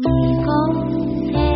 二号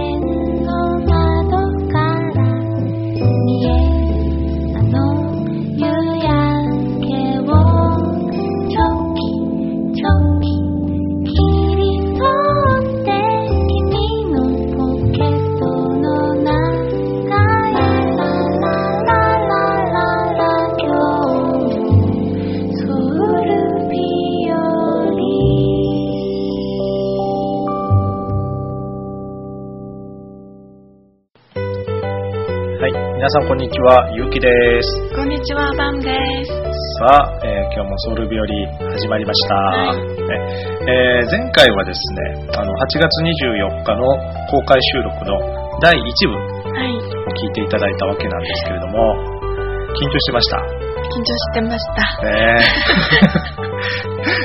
にちは、ゆうきです。こんにちは、バンです。さあ、えー今日もソウル日和始まりました。はいねえー前回はですね、あの8月24日の公開収録の第1部はい、を聞いていただいたわけなんですけれども、緊張してました？緊張してました。ねえ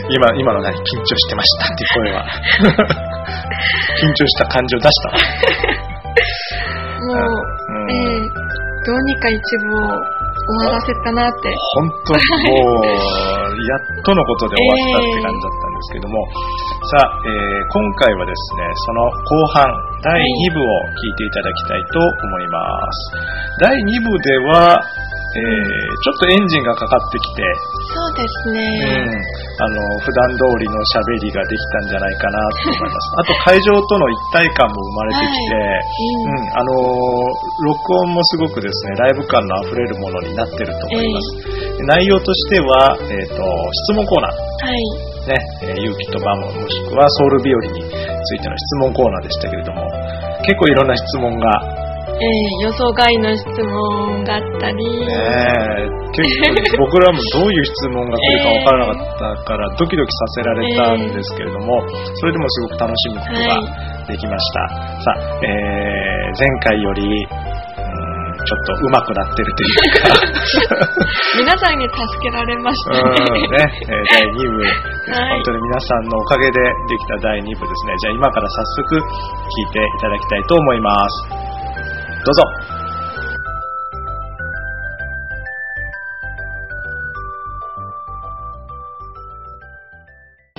今、今の何？緊張してましたっていう声は。緊張した感情出したか一部を終わらせたなって。本当にもう、やっとのことで終わったって感じだったんですけども、さあ、えー今回はですね、その後半、第2部を聞いていただきたいと思います。第2部では、えーちょっとエンジンがかかってきて、そうですうん、ね。あの、普段通りの喋りができたんじゃないかなと思います。あと会場との一体感も生まれてきて、うんうん、あのー録音もすごくですね、ライブ感のあふれるものになってると思います。内容としては、えっ、と、質問コーナー。はい。ね、えー、勇気とバムもしくはソウル日和についての質問コーナーでしたけれども、結構いろんな質問が、えー、予想外の質問があったり、ね、結構僕らもどういう質問が来るかわからなかったから、ドキドキさせられたんですけれども、それでもすごく楽しむことができました。さあ、えー前回より、うんちょっと上手くなってるというか、皆さんに助けられましうんたね。ね、えー第2部はい本当に皆さんのおかげでできた第2部ですね。じゃあ今から早速聞いていただきたいと思います。どうぞ。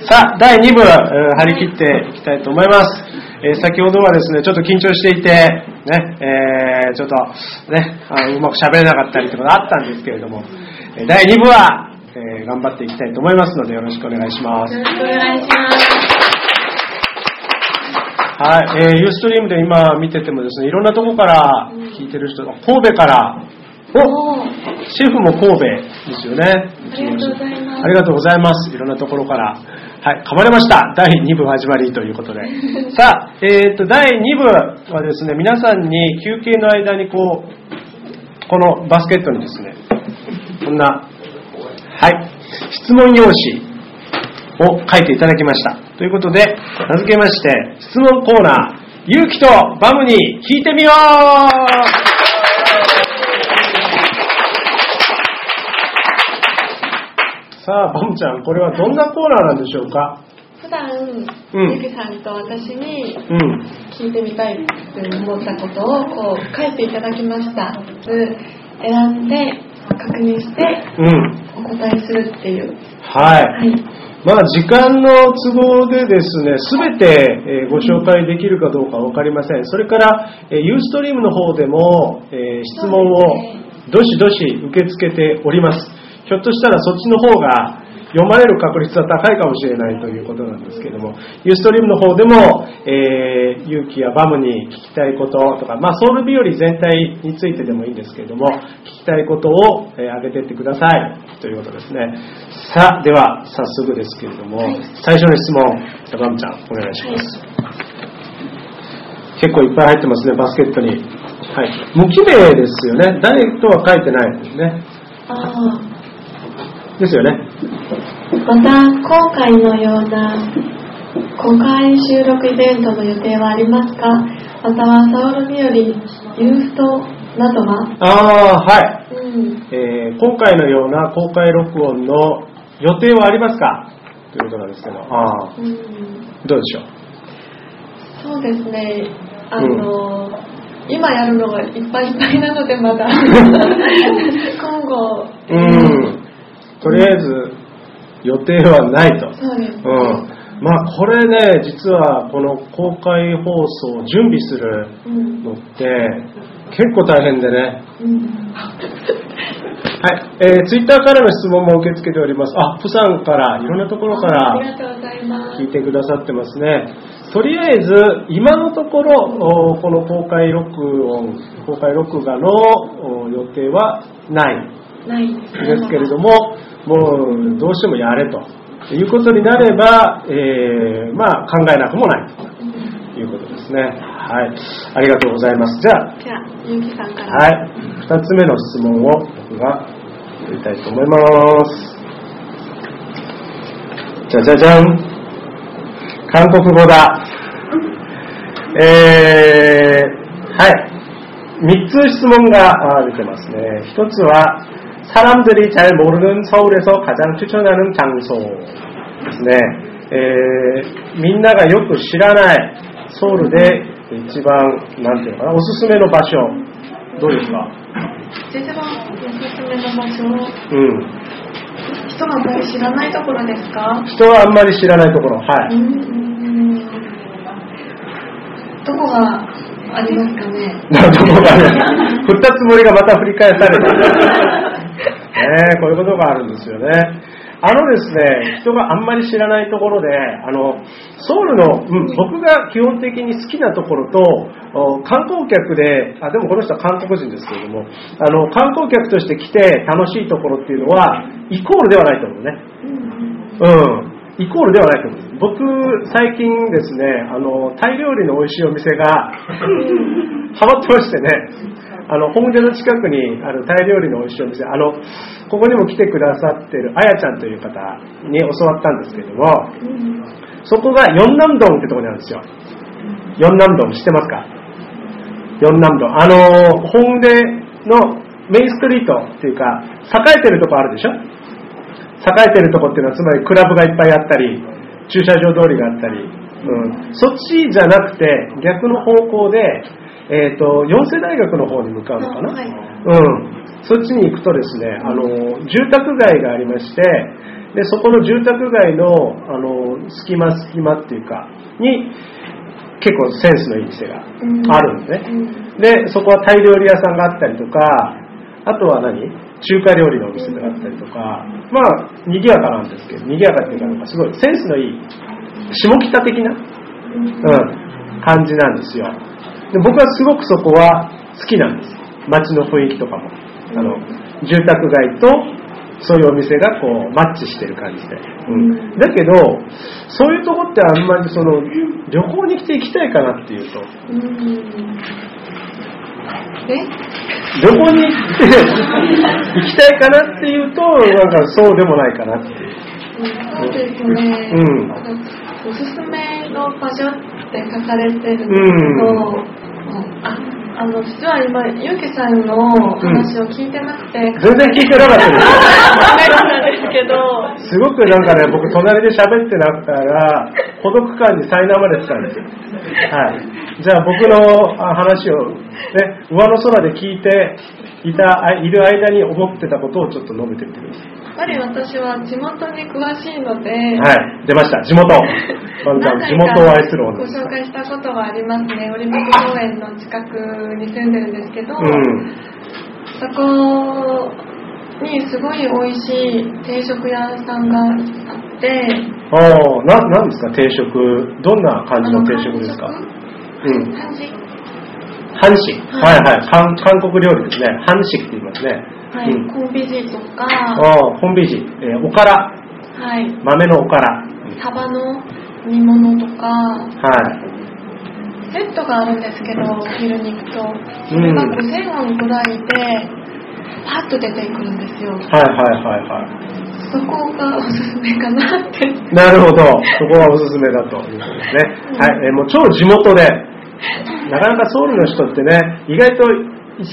さあ、第2部、えー張り切っていきたいと思います。えー先ほどはですね、ちょっと緊張していて、ね、えーちょっとね、あのうまく喋れなかったりとかあったんですけれども、えー第2部は、えー頑張っていきたいと思いますのでよろしくお願いします。よろしくお願いします。はい、えー、ユーストリームで今見ててもですね、いろんなとこから聞いてる人、神戸から、おシェフも神戸ですよね。ありがとうございますありがとうございます。いろんなところから。はい、噛まれました。第2部始まりということで。さあ、えっ、と、第2部はですね、皆さんに休憩の間にこう、このバスケットにですね、こんな、はい、質問用紙を書いていただきました。ということで、名付けまして、質問コーナー、勇気とバムに聞いてみようさあ、バムちゃん、これはどんなコーナーなんでしょうか？普段、うんゆきさんと私にうん。聞いてみたいって思ったことをこう書いていただきました。で選んで確認してうん。お答えするっていう。はい。はい。まあ、時間の都合でですね、すべてえーご紹介できるかどうかわかりません。それから、えーユーストリームの方でも、えー質問をどしどし受け付けております。ひょっとしたらそっちの方が読まれる確率は高いかもしれないということなんですけども、ユーストリームの方でも、えー、勇気やバムに聞きたいこととか、まあ、ソウル日和全体についてでもいいんですけれども、聞きたいことを、えー挙げてってくださいということですね。さあ、では早速ですけれども、はい最初の質問、バムちゃん、お願いします。結構いっぱい入ってますね、バスケットに。はい。無記名ですよね。誰とは書いてないですね。あですよね。あ。また今回のような公開収録イベントの予定はありますか？またはソウル日和ユーストなどは？ああ、はい。うん。えー今回のような公開録音の予定はありますか？ということなんですけど、ああ、うん。どうでしょう？そうですね。あの、今やるのがいっぱいいっぱいなのでまだ 今後、うん。とりあえず、予定はないと。そうん。まあこれね、実はこの公開放送を準備するうんのって結構大変でね。うんはい、えー、ツイッターからの質問も受け付けております。あ、プサンから、いろんなところから聞いてくださってますね。とりあえず、今のところ、おこの公開録音、公開録画のお予定はないですねですけれども、もうどうしてもやれということになれば、えーまあ考えなくもないということですね。はい。ありがとうございます。じゃあ、じゃあゆうきさんからはい。二つ目の質問を僕がやりたいと思います。じゃじゃじゃん。韓国語だ。えー、はい。三つ質問があ出てますね。一つは、 사람들이잘모르는서울에서가장추천하는장소ですね。えーみんながよく知らないソウルで一番、なんていうのかな、おすすめの場所、どうですか一番おすすめの場所うん。人があまり知らないところですか人はあんまり知らないところ、はうい。んどこがありますかねなんともね、振ったつもりがまた振り返された。 ねえこういうことがあるんですよね。あのですね、人があんまり知らないところで、あの、ソウルの、うん、僕が基本的に好きなところと、お観光客で、あ、でもこの人は韓国人ですけれども、あの、観光客として来て楽しいところっていうのは、イコールではないと思うね。うん。イコールではないと思う。僕、最近ですね、あの、タイ料理の美味しいお店が、ハマってましてね、あの、本家の近くにあるタイ料理の美味しいお店、あの、ここにも来てくださってるあやちゃんという方に教わったんですけども、そこがヨンナムドンってとこにあるんですよ。ヨンナムドン知ってますか？ヨンナムドン。あの、本家のメインストリートっていうか、栄えてるとこあるでしょ？栄えてるとこっていうのはつまりクラブがいっぱいあったり駐車場通りがあったり、うん、そっちじゃなくて逆の方向で、えー、と四世大学の方に向かうのかな、はい。うん、そっちに行くとですねあの住宅街がありましてでそこの住宅街のあの隙間隙間っていうかに結構センスのいい店があるんですね、でそこはタイ料理屋さんがあったりとかあとは何？中華料理のお店があったりとか。まあ賑やかなんですけど賑やかっていうかなんかすごいセンスのいい下北的な、うん、感じなんですよで僕はすごくそこは好きなんです。街の雰囲気とかも。あの住宅街とそういうお店がこうマッチしてる感じで、うん、だけどそういうとこってあんまりその旅行に来て行きたいかなっていうと。え？旅行に 行きたいかなっていうとなんかそうでもないかなっていう。そうですね、うんおすすめの場所って書かれてるんですけど、うん。ああの実は今ゆうきさんの話を聞いてなくて、全然聞いてなかったですですけどすごくなんかね、僕隣で喋ってなったら、孤独感に苛まれてたんですよ。はい。じゃあ僕のあ話を、ね、上の空で聞いていた、あいる間に思ってたことをちょっと述べてみてください。やっぱり私は地元に詳しいので、はい。出ました。地元。まずは何地元を愛する女ご。紹介したことはありますね。オリンピック公園の近くに住んでるんですけど、うん。そこにすごい美味しい定食屋さんがあって、ああ、な、なんですか、定食？どんな感じの定食ですか？うん。感じ韓式。はいはい。韓韓国料理ですね。韓式って言いますね。はい、うん。コンビジとか、ああ、本ビジ。えーおから。はい、豆のおから。サバの煮物とか、はい。セットがあるんですけど、お昼に行くと、それが5000ウォンぐらいで、パッと出てくるんですよ。はいはいはいはい。そこがおすすめかなって。なるほど。そこがおすすめだということですね。はい。えーもう超地元で、なかなかソウルの人ってね、意外と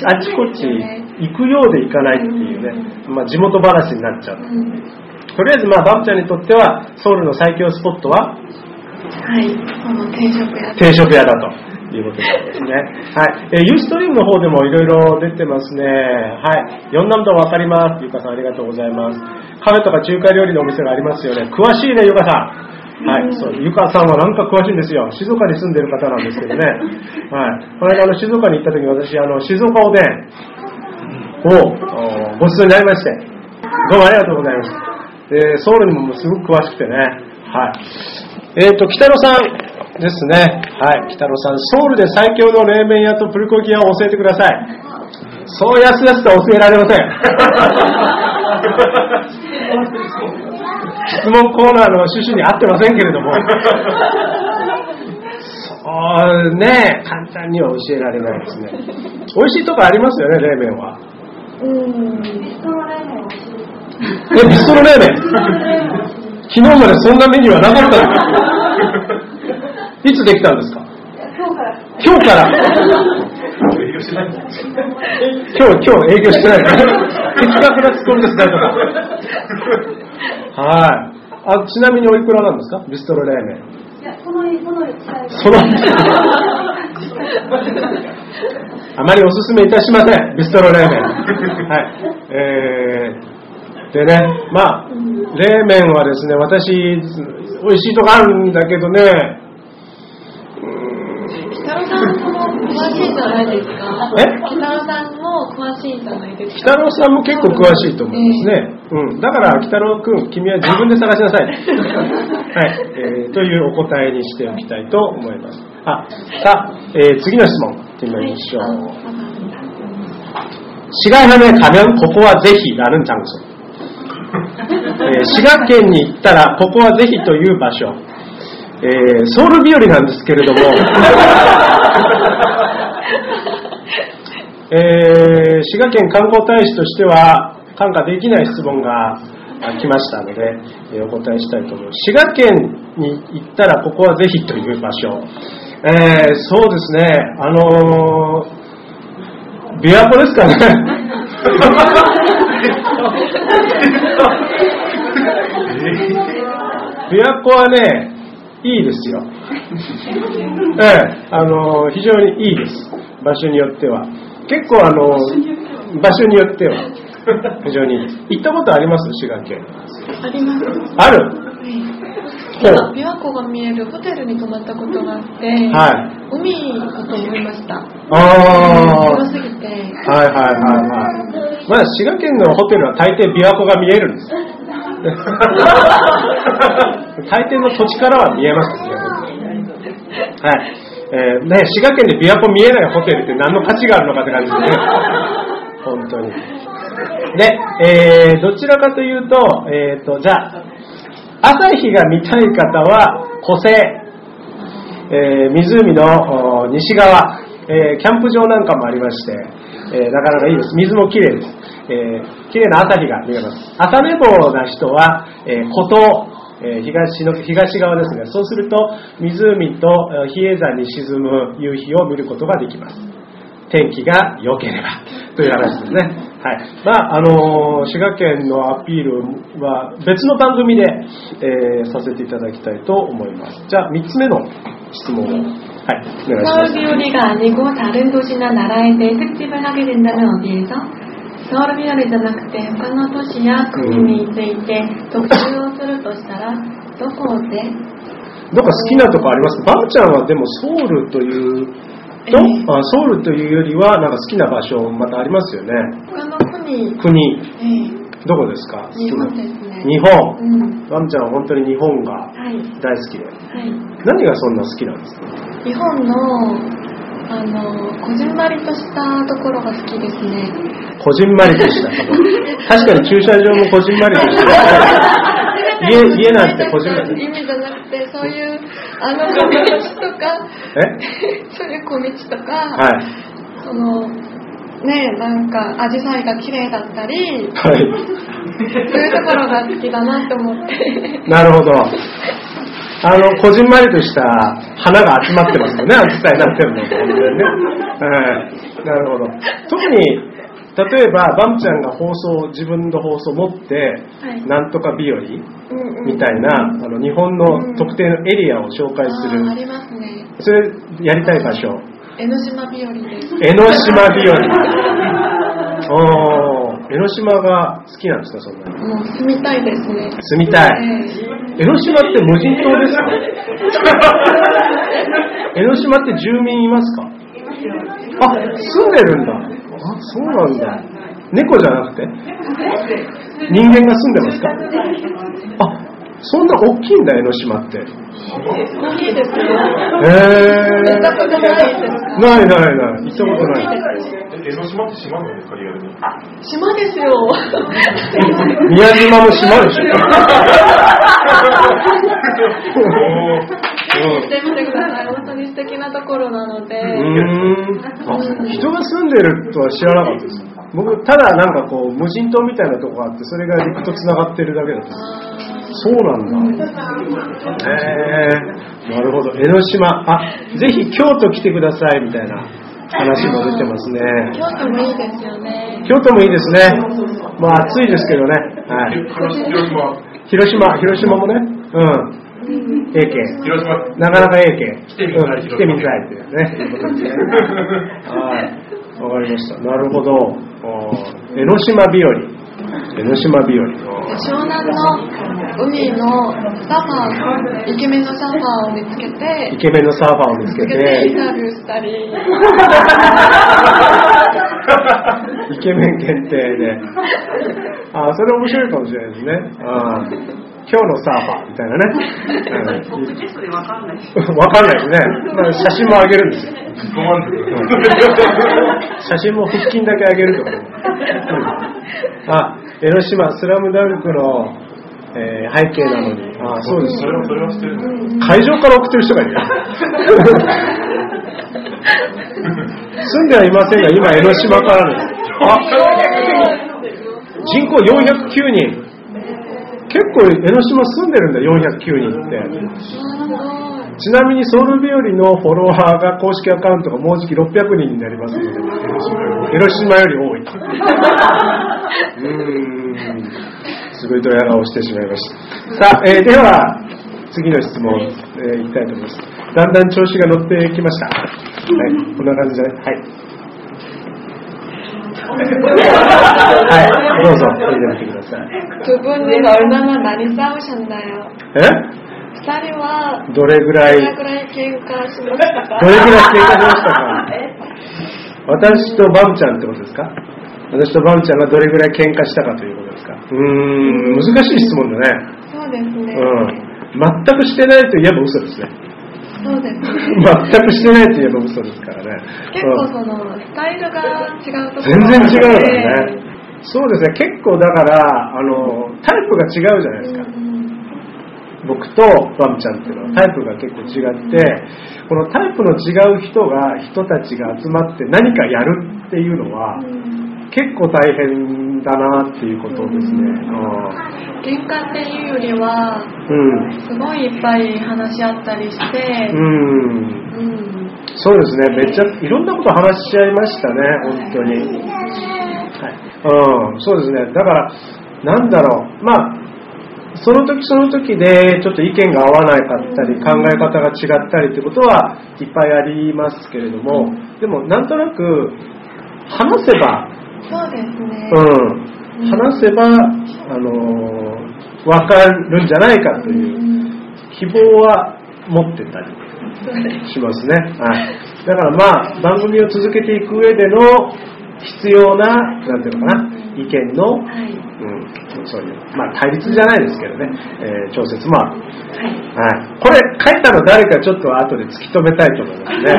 あちこち行くようで行かないっていうね、まあ地元話になっちゃう。うんとりあえずまあバブちゃんにとっては、ソウルの最強スポットははい、この定食屋定食屋だということですね。はい。えーユーストリームの方でもいろいろ出てますね。はい。4ナムドわかります。ゆかさんありがとうございます。カフェとか中華料理のお店がありますよね。詳しいね、ゆかさん。はい、そう、ゆかさんはなんか詳しいんですよ。静岡に住んでる方なんですけどね。はい。この間、あの、静岡に行った時に私、あの、静岡おでんをおごちそうになりまして、どうもありがとうございます。で、ソウルにもすごく詳しくてね。はい。えっ、と、北野さんですね。はい、北野さん、ソウルで最強の冷麺屋とプルコギ屋を教えてください。そうやすやすとは教えられません。質問コーナーの趣旨に合ってませんけれども。そうね、簡単には教えられないですね。美味しいとこありますよね、冷麺は。うん。え、ビストロ冷麺？昨日までそんなメニューはなかったんですいつできたんですか？今日から。今日、今日営業してない。的確なツッコミです、大丈夫はい。あ、ちなみにおいくらなんですか？ビストロ冷麺。その、あまりおすすめいたしません、ビストロ冷麺。はい。えー、でね、まあ、冷麺はですね、私、美味しいとこあるんだけどね、北野さんも詳しいんじゃないですかえ北野さんも詳しいんじゃないですか北郎さんも結構詳しいと思いますね。うん。だから、北郎くん、君は自分で探しなさい。はい。えー、というお答えにしておきたいと思います。あ、さあ、えー、次の質問、行ってみましょう。 시간하면 가면 고코와 제히라는 장소. え、滋賀県に行ったらここはぜひという場所、えー、ソウル日和なんですけれども、えー、滋賀県観光大使としては感化できない質問が来ましたので、えお答えしたいと思います。滋賀県に行ったらここはぜひという場所、えそうですね。あの琵琶湖ですかね。琵琶湖はね、いいですよ。ええ、あの、非常にいいです。場所によっては。結構あの、場所によっては、非常にいいです。行ったことあります？滋賀県。あります。ある？ほう琵琶湖が見えるホテルに泊まったことがあって、はい。海かと思いました。あ広すぎて。あ。はいはいはいはい。まあ滋賀県のホテルは大抵琵琶湖が見えるんです。大抵の土地からは見えますね。はい。えーね、滋賀県で琵琶湖見えないホテルって何の価値があるのかって感じですね。本当に。で、えーどちらかというと、えっ、と、じゃあ、朝日が見たい方は、湖西、えー湖の西側、えーキャンプ場なんかもありまして、えーなかなかいいです。水もきれいです。えー綺麗な朝日が見えます。朝寝坊な人は、えー湖東、え東の東側ですね。そうすると、湖と比叡山に沈む夕日を見ることができます。天気が良ければという話ですね。はい。まあ、あのー滋賀県のアピールは別の番組で、えーさせていただきたいと思います。じゃあ、3つ目の質問を、はい、お願いしま 서울 す。 비오리가 아니고 다른 도시나 나라에 대해 특집을 하게 된다면 어디에서? 서울 비오리 じゃなくて他の都市や国について特集をするとしたらどこでどっか好きなとこありますかバムちゃんはでもソウルという と、ええあソウルというよりはなんか好きな場所またありますよね。国、国、えどこですか？え日本ですね。日本。うん。バムちゃんは本当に日本がはい。大好きで。はい。何がそんな好きなんですか？日本のあのこじんまりとしたところが好きですね。こじんまりとしたところ。確かに駐車場もこじんまりとして 家家なんてこじんまり。意味じゃなくてそういうあの小道とかえ？そういう小道とか、はい。そのねなんか紫陽花が綺麗だったりはい。そういうところが好きだなと思って。なるほど。あの、こじんまりとした花が集まってますよね、アジサイなんていうのね。はい。なるほど。特に、例えば、バンちゃんが放送、自分の放送を持って、はいなんとか日和うんうんみたいな、あの、日本の特定のエリアを紹介するあ。りますね。それ、やりたい場所。江ノ島日和です。江ノ島日和。おー。江ノ島が好きなんですか、そんなに？もう住みたいですね。住みたい。え江ノ島って無人島ですか？江ノ島って住民いますか？あ、住んでるんだ。あ、そうなんだ。猫じゃなくて？人間が住んでますか？あ、そんな大きいんだ、江ノ島って。へ大きいですよ。え行ったことないないない。行ったことない。江ノ島って島なんですか、リアルに。島ですよ。宮島も島でしょ。行ってみてください。本当に素敵なところなので。人が住んでるとは知らなかったです。僕、ただなんかこう、無人島みたいなとこがあって、それが陸と繋がってるだけだった。あそうなんだ。へえなるほど。江ノ島。あ、ぜひ京都来てくださいみたいな話も出てますね。ー京都もいいですよね。京都もいいですね。まあ暑いですけどね。はい。広島、広島、広島もね。うん。ええけん。広島、なかなかええけん。来てみたいうん来てみたいっていうね。はい。わかりました。なるほど。江ノ島日和。江ノ島日和。あ湘南の海のサーファー、イケメンのサーファーを見つけーてイ、ケメンのサーファーを見つけてインて、タビューしたり、イケメン限定で。あーそれ面白いかもしれないですね。あー今日のサーファーみたいなね。うんわかんないですね。まあ写真もあげるんですよ。写真も腹筋だけあげると思う。あ、江ノ島、スラムダンクの、えー背景なのに。あ、そうですそ。れは、それは知ってる会場から送ってる人がいる。住んではいませんが、今江ノ島からです。あ、人口409人。結構江ノ島住んでるんだ、409人って。ちなみにソウル日和のフォロワーが公式アカウントがもうじき600人になりますので、江ノ島より多い。うーん、すごいドヤ顔をしてしまいました。さあ、えーでは、次の質問、えー、いきたいと思います。だんだん調子が乗ってきました。はい、こんな感じで、はい。はい、 두 분은 얼마나 많이 싸우셨나요? え 2人はどれぐらい、どれくらい喧嘩しましたかどれぐらい喧嘩しましたか私とバムちゃんってことですか私とバムちゃんがどれぐらい喧嘩したかということですかうーん、難しい質問だね。そうですね。うん。全くしてないと言えば嘘ですね。そうですね。全くしてないと言えば嘘ですからね。結構そのスタイルが違うところ全然違うがからね。 そうですね、結構だから、あの、タイプが違うじゃないですか。僕とバムちゃんっていうのはタイプが結構違って、このタイプの違う人が、人たちが集まって何かやるっていうのは、結構大変だなっていうことですね。喧嘩っていうよりはうん。すごいいっぱい話し合ったりして、うん。うんそうですね、めっちゃいろんなこと話し合いましたね、本当に。はい。うん、そうですね。だから、なんだろう、まあ、その時その時でちょっと意見が合わなかったり、考え方が違ったりってことはいっぱいありますけれども、でもなんとなく話せば、そうですね。うん、話せば、あのー、わかるんじゃないかという希望は持ってたりしますね。はい。だからまあ、番組を続けていく上での必要な、なんていうのかな、意見の、はい。うん、そういう、まあ対立じゃないですけどね、えー調節もある。はい。これ書いたの誰かちょっと後で突き止めたいと思いますね。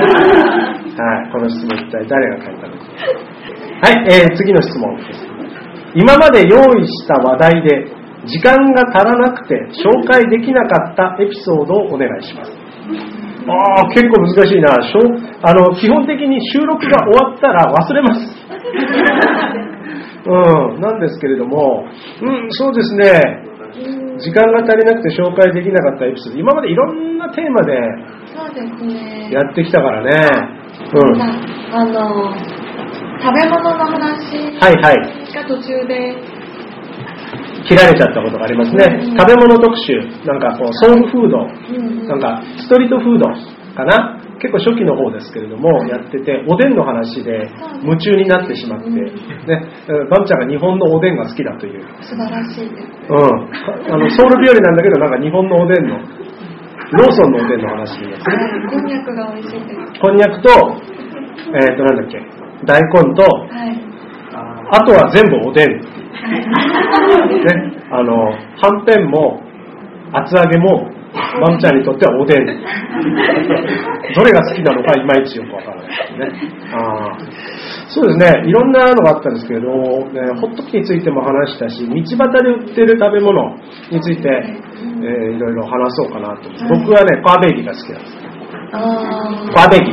はい。この質問一体誰が書いたのか？はい、えー次の質問です。今まで用意した話題で時間が足らなくて紹介できなかったエピソードをお願いします。ああ、結構難しいな。しょうあの、基本的に収録が終わったら忘れます。うん、なんですけれども、うん、そうですね。時間が足りなくて紹介できなかったエピソード、今までいろんなテーマで。やってきたからね。うん。はあの、食べ物の話いはい。が途中で、切られちゃったことがありますね。うん食べ物特集、なんかこう、ソウルフード、うんなんかストリートフードかな？結構初期の方ですけれども、やってて、おでんの話で夢中になってしまって、ね、バムちゃんが日本のおでんが好きだという。素晴らしいです。うん。あの、ソウル日和なんだけど、なんか日本のおでんの、ローソンのおでんの話になってね。はい、こんにゃくが美味しいです。こんにゃくと、えっ、と、なんだっけ、大根と、はい。あとは全部おでん。ね、あの、はんぺんも、厚揚げも、まむちゃんにとってはおでん。どれが好きなのかいまいちよくわからないですね。あーそうですね、いろんなのがあったんですけど、ね、ホットキについても話したし、道端で売ってる食べ物について、えーいろいろ話そうかなと。僕はね、カーベーギが好きなんです。あカーベーギ。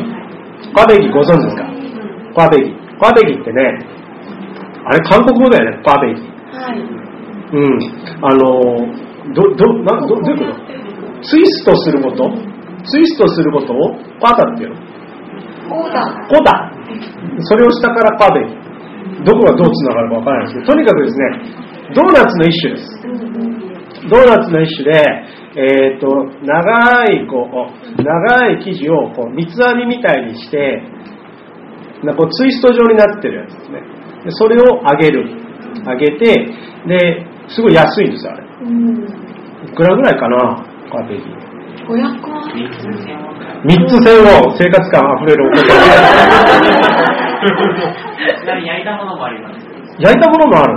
カーベーギご存知ですか？カーベーギ。カーベーギってね、あれ韓国語だよね、カーベーギ。あ、はい。うん。あの、ど、ど、な、ど、どういうこと？ツイストすること？ツイストすることをパタっていうの？こうだ。コダ。それを下からカーベーギ。どこがどうつながるかわからないですけど、とにかくですね、ドーナツの一種です。ドーナツの一種で、えっ、と、長い、こう、長い生地を、こう、三つ編みみたいにして、なこうツイスト状になってるやつですね。でそれを揚げる。揚げて、で、すごい安いんですよ、あれ。うん。いくらぐらいかな、カーベーギー。500円。三つ線を生活感あふれるお言葉焼いたものもあります。焼いたものもある。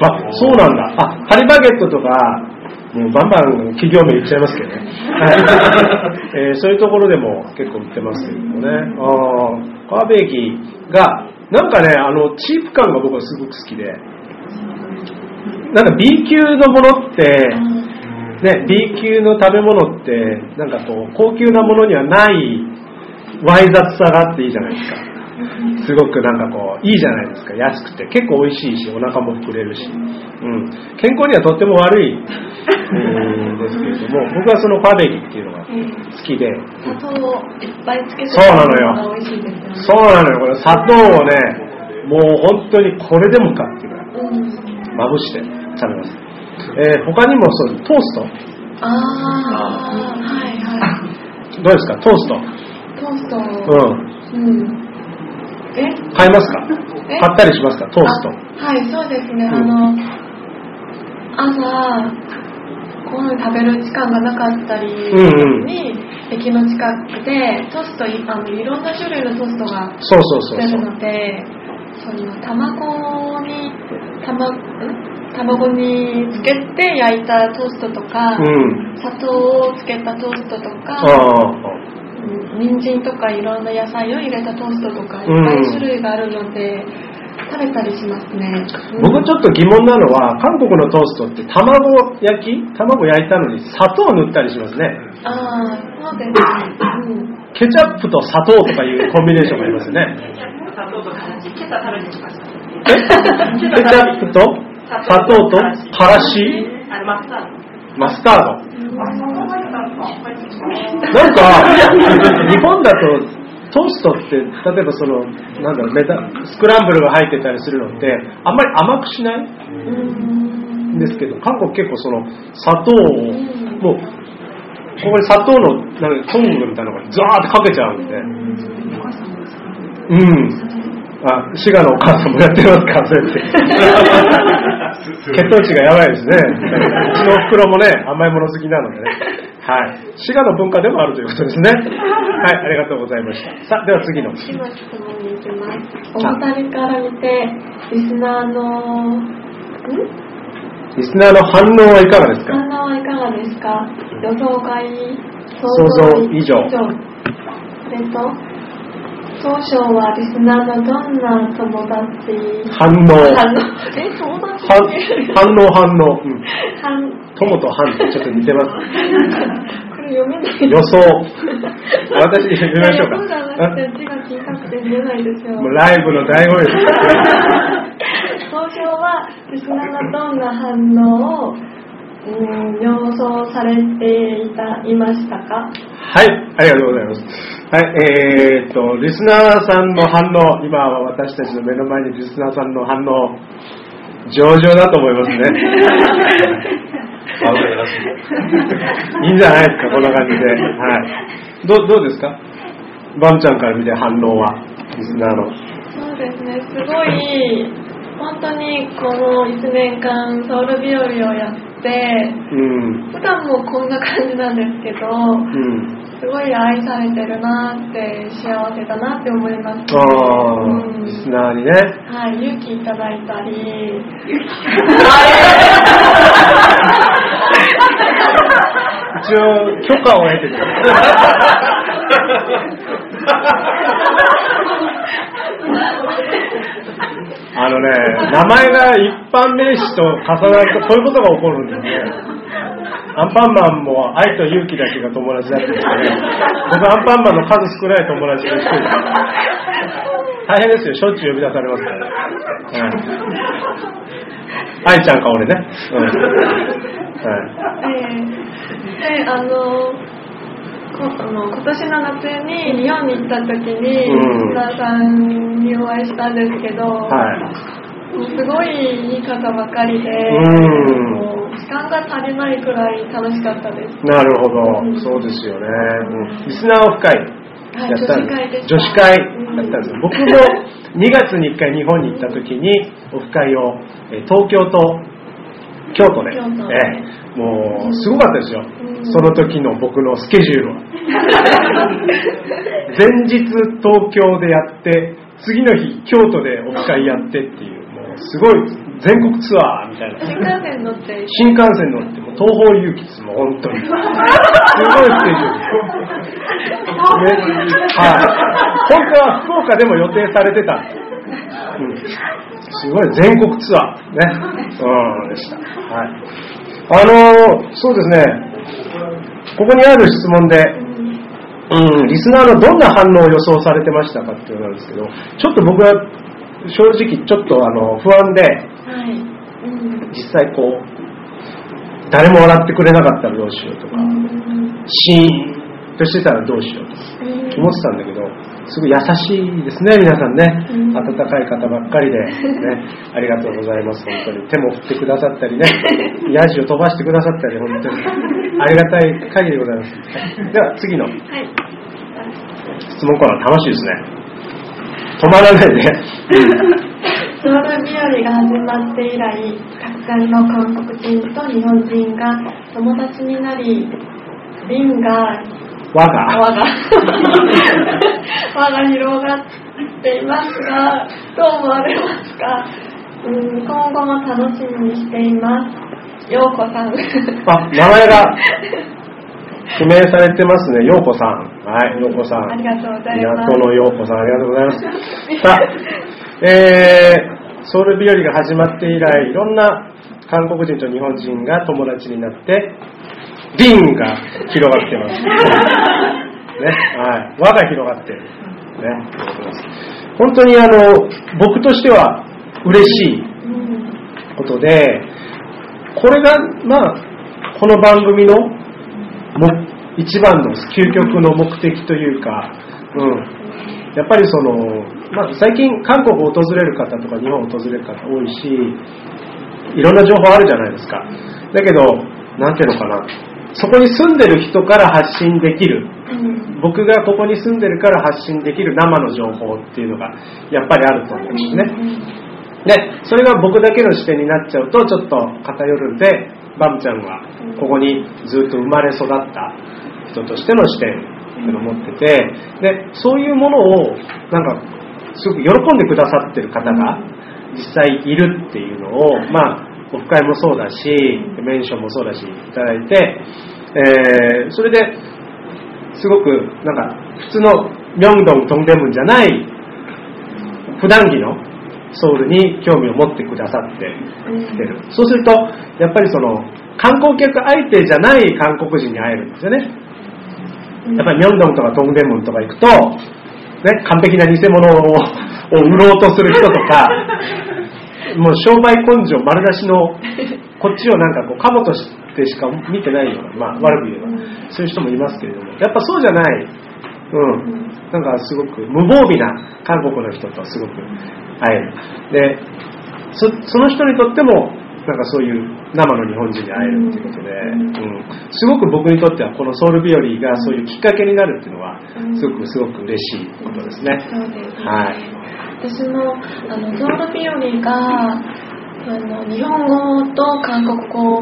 あ、そうなんだ。あ、ハリバゲットとか、もうバンバン企業名言っちゃいますけどね。はいえーそういうところでも結構売ってますけどもね。あーカーベーギーが、なんかね、あの、チープ感が僕はすごく好きで、なんか B 級のものって、ね、B 級の食べ物って、なんかこう、高級なものにはない、わい雑さがあっていいじゃないですか。すごくなんかこう、いいじゃないですか。安くて。結構美味しいし、お腹も膨れるし。うん。健康にはとっても悪い、うんですけれども、僕はそのファベギっていうのが好きで、砂糖をいっぱいつけてそうなのよしいですよね。そうなのよ。これ砂糖をね、もう本当にこれでもかっていうぐらい、うん。まぶして食べます。えー他にもそう、トーストああ、はいはどうですか？トースト。い。トースト。うん。うん。え？買いますか？え？買ったりしますか？トースト。あはい、そうですね。うんあの、朝、ご飯食べる時間がなかったりうんうんに、駅の近くでトーストいあのいろんな種類のトーストがそうそうそう出るそう。ので、その卵に、たん？卵につけて焼いたトーストとか、うん。砂糖をつけたトーストとか、人参とかいろんな野菜を入れたトーストとかいっうんぱい種類があるので、食べたりしますね。うん僕ちょっと疑問なのは、韓国のトーストって卵焼き卵焼いたのに砂糖を塗ったりしますね。ああ、そうですね。うん。ケチャップと砂糖とかいうコンビネーションがありますよね。ケチャップと砂糖とからしあれ、マスタード。マスタード。なんか、日本だとトーストって、例えばその、なんだろう、メタ、スクランブルが入ってたりするのって、あんまり甘くしない？んですけど、韓国結構その、砂糖を、もう、ここに砂糖の、なんかトングみたいなのがザーってかけちゃうんで、うん。あ、滋賀のお母さんもやってますか、そうやって。血糖値がやばいですね。うちのお袋もね、甘いもの好きなのでね。はい。滋賀の文化でもあるということですね。はい、ありがとうございました。さあ、では次の。今質問に行きます。お二人から見て、リスナーの、ん？リスナーの反応はいかがですか？反応はいかがですか？予想外、想像以上それと、当初はリスナーのどんな友達？反応。反応え、友達？反応、反応。うん。反友と反ってちょっと似てます。これ読めない予想。私、読みましょうか。て字が小さくて見えないですよ。もうライブの醍醐味です。投票はリスナーのどんな反応を、うん、予想されていたいましたか？はい、ありがとうございます。はい、えーっと、リスナーさんの反応、今は私たちの目の前にリスナーさんの反応、上々だと思いますね。い。いいんじゃないですか、こんな感じで。はい。どうどうですか？バムちゃんから見て反応は、リスナーの。そうですね、すごい、本当にこの1年間ソウル日和をやって、うん。普段もこんな感じなんですけど、うん。すごい愛されてるなって、幸せだなって思います、ああ、うんリスナーにね。はい、勇気いただいたり、一応、許可を得てて。あのね、名前が一般名詞と重なるとこういうことが起こるんですね。アンパンマンも愛と勇気だけが友達だって言ってね、僕アンパンマンの数少ない友達が一人大変ですよ、しょっちゅう呼び出されますからね。はい。愛ちゃんか俺ね。うん。はい。えーで、あの、こあの今年の夏に日本に行った時に、うん。皆さんにお会いしたんですけど、はい。もうすごいいい方ばかりで、時間が足りないくらい楽しかったです。なるほど、うん。そうですよね、うんリスナーオフ会はいやったん女子会でした。女子会やったんです。よ、僕も2月に1回日本に行った時にオフ会をえー東京と京都で。京都でええもうすごかったですよ、うん。その時の僕のスケジュールは。前日東京でやって次の日京都でオフ会やってっていうもうすごい全国ツアーみたいな。新幹線乗って、新幹線乗っても東方勇気ですもん本当に。すごいスケジュール。ねはい。本当は福岡でも予定されてた。んですうん。すごい全国ツアーね。うん。でした。はいあのーそうですね。ここにある質問でうん、リスナーのどんな反応を予想されてましたかっていうのなんですけど、ちょっと僕は正直ちょっとあの不安で、はい。うん。実際こう、誰も笑ってくれなかったらどうしようとか、シーンとしてたらどうしようとか思ってたんだけど、すごい優しいですね、皆さんね。うん温かい方ばっかりで、ね、ありがとうございます、本当に。手も振ってくださったりね、ヤジを飛ばしてくださったり、本当に。ありがたい限りでございます。はいでは、次のはい。質問コーナー楽しいですね。止まらないで。ソウル日和が始まって以来、たくさんの韓国人と日本人が友達になり、輪が、我が。輪が、輪が広がっていますが、どう思われますか、うん、今後も楽しみにしています。ようこさん。あ、名前が指名されてますね。ようこさん。はい、ようこさん。ありがとうございます港のようこさん、ありがとうございます。さあ、えー、ソウル日和が始まって以来、いろんな韓国人と日本人が友達になって、リンが広がってます。ね、はい。輪が広がってる。ね、本当にあの、僕としては嬉しいうんことで、これが、まあ、この番組のも一番の究極の目的というか、うん、やっぱりその、まあ、最近韓国を訪れる方とか日本を訪れる方多いし、いろんな情報あるじゃないですか。だけど、なんていうのかな、そこに住んでる人から発信できる、うん。僕がここに住んでるから発信できる生の情報っていうのがやっぱりあると思うんですね。ね、それが僕だけの視点になっちゃうとちょっと偏るんでバムちゃんはここにずっと生まれ育った人としての視点っていうのを持っててでそういうものをなんかすごく喜んでくださってる方が実際いるっていうのをまあオフ会もそうだしメンションもそうだしいただいて、えーそれですごくなんか普通のミョンドン、トンデムンじゃない普段着のソウルに興味を持ってくださってきてる。そうすると、やっぱりその観光客相手じゃない韓国人に会えるんですよね。やっぱりミョンドンとかトンデムンとか行くと、ね、完璧な偽物をを売ろうとする人とか、もう商売根性丸出しの、こっちをなんかこう、カモとしてしか見てないような、まあ悪く言えば、そういう人もいますけれども、やっぱそうじゃない、うん、なんかすごく無防備な韓国の人とすごく会える。で、そその人にとってもなんかそういう生の日本人に会えるっていうことで、うん、すごく僕にとってはこのソウル日和がそういうきっかけになるっていうのはすごくすごく嬉しいことですね。そうですね。はい。私もあのソウル日和があの日本語と韓国語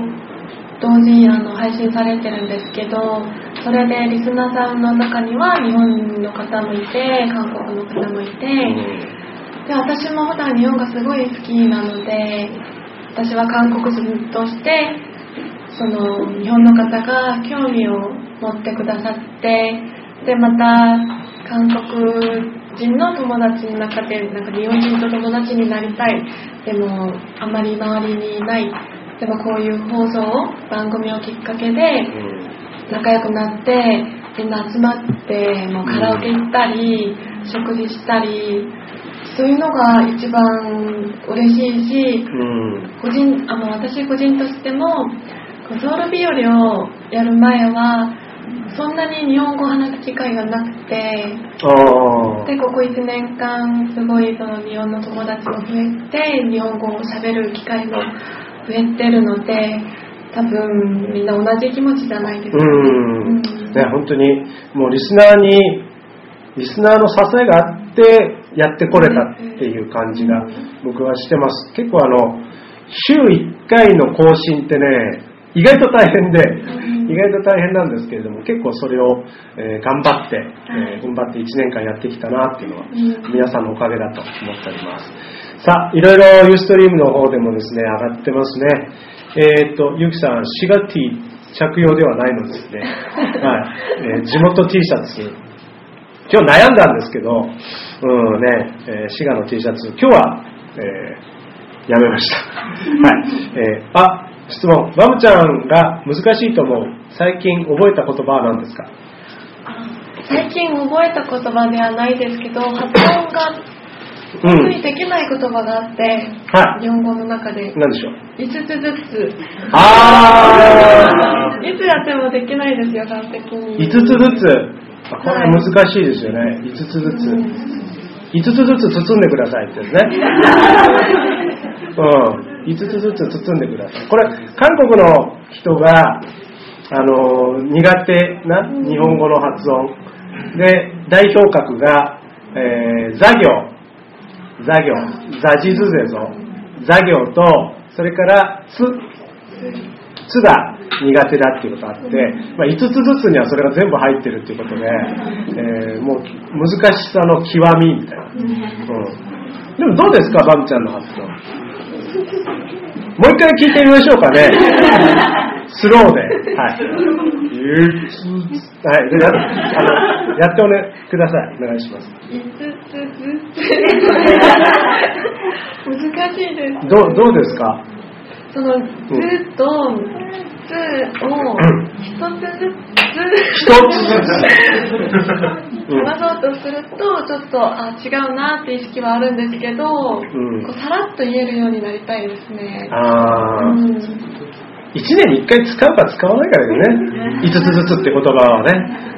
同時にあの配信されてるんですけどそれでリスナーさんの中には日本の方もいて韓国の方もいてで私も普段日本がすごい好きなので私は韓国人としてその日本の方が興味を持ってくださってでまた韓国人の友達の中でなんか日本人と友達になりたい。でもあまり周りにいない。でもこういう放送番組をきっかけでうん。仲良くなってみんな集まってもうカラオケ行ったり食事したりそういうのが一番嬉しいしうん。個人あの私個人としてもソウル日和をやる前はそんなに日本語を話す機会がなくてでここ1年間すごいその日本の友達も増えて日本語を喋る機会も増えてるので多分みんな同じ気持ちじゃないですか。ね。うん。ね、本当にもうリスナーにリスナーの支えがあってやってこれたっていう感じが僕はしてます。結構あの週1回の更新ってね意外と大変でん意外と大変なんですけれども結構それを、えー頑張って、えー頑張って1年間やってきたなっていうのはうん。皆さんのおかげだと思っております。さあいろいろユーストリームの方でもですね上がってますね。えーっとゆきさんシガティ着用ではないのですね、はい。えー地元 T シャツ。今日悩んだんですけど、うんねえー滋賀の T シャツ。今日は、えーやめました、はい。えーあ質問。バムちゃんが難しいと思う。最近覚えた言葉は何ですか？最近覚えた言葉ではないですけど発音がう本当にんできない言葉があって、はい。日本語の中で。何でしょう？5つずつ。あ いつやってもできないですよ完璧に。5つずつ？あこれは難しいですよね。5つずつ。5つずつ包んでくださいってですね。うん5つずつ包んでください。これ韓国の人があの苦手な日本語の発音。で代表格が、えー、座行座行座地図ぜぞ。座行とそれからつつが苦手だっていうことがあって、まあ、5つずつにはそれが全部入ってるっていうことで、えーもう難しさの極みみたいな、うん、でもどうですかバムちゃんの発音。もう一回聞いてみましょうかね。スローで。はい。はいでやあのやっておねくださいお願いします5つずつ難しいですどうどうですかその「ず」と「つ」を一つずつ一つずつうん話そうとするとちょっとあ違うなって意識はあるんですけど、ん。こうさらっと言えるようになりたいですね。あー。うん。1年に1回使うか使わないかだよね。5つずつって言葉はね、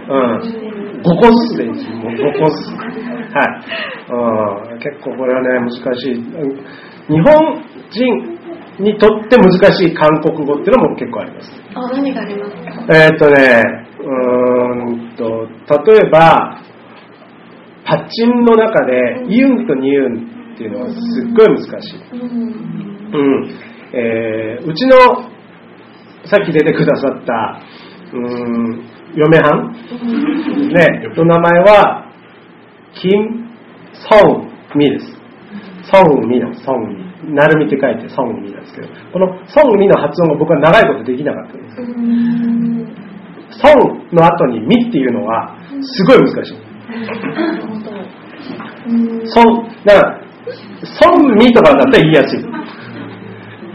うん、5個ずつでいいです。もう5個ずつ。はい、うん、結構これはね難しい。うん。日本人にとって難しい韓国語っていうのも結構あります。あ何がありますか？えーっとねうーんと例えばパッチンの中でイウンとニウンっていうのはすっごい難しい。うん。うん。えーうちのさっき出てくださったうーん嫁はん、ね、の名前はキム・ソン・ミです。ソン・ミのソン・ミ。なるみって書いてソン・ミなんですけど、このソン・ミの発音が僕は長いことできなかったんです。うんソンの後にミっていうのはすごい難しい。なるほどうんソン、だから、ソン・ミとかだったら言いやすい。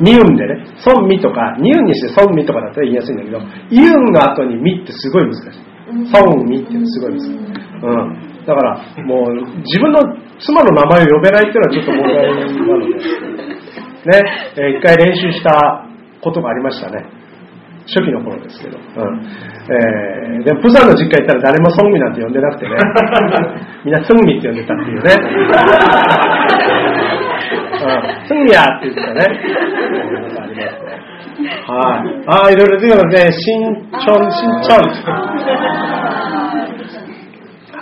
ニウンでね、ソン・ミとか、ニウンにしてソン・ミとかだったら言いやすいんだけど、イウンの後にミってすごい難しい。ソン・ミってすごい難しい。うん。だから、もう、自分の妻の名前を呼べないっていうのはちょっと問題なので、ね、えー一回練習したことがありましたね。初期の頃ですけど。うん。えーでも、プサンの実家行ったら誰もソンミなんて呼んでなくてね、みんなソンミって呼んでたっていうね。うん、すんやって言ってたね。うんありますね。はい。ああ、いろいろ出てますね。しんちょん、しんちょん。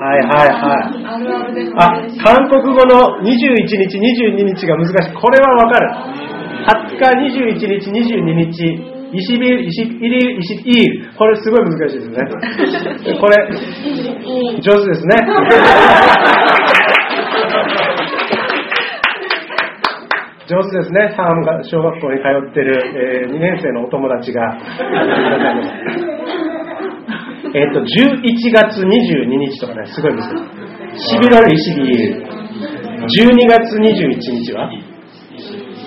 はいはいはい。あ、韓国語の21日、22日が難しい。これはわかる。20日、21日、22日、イシビル、イシイリル、イシイール。これすごい難しいですね。これ、上手ですね。上手ですね。サーが小学校に通ってる、え2年生のお友達が。えっと、11月22日とかね、すごい難しい。シビロルイシビール。12月21日は？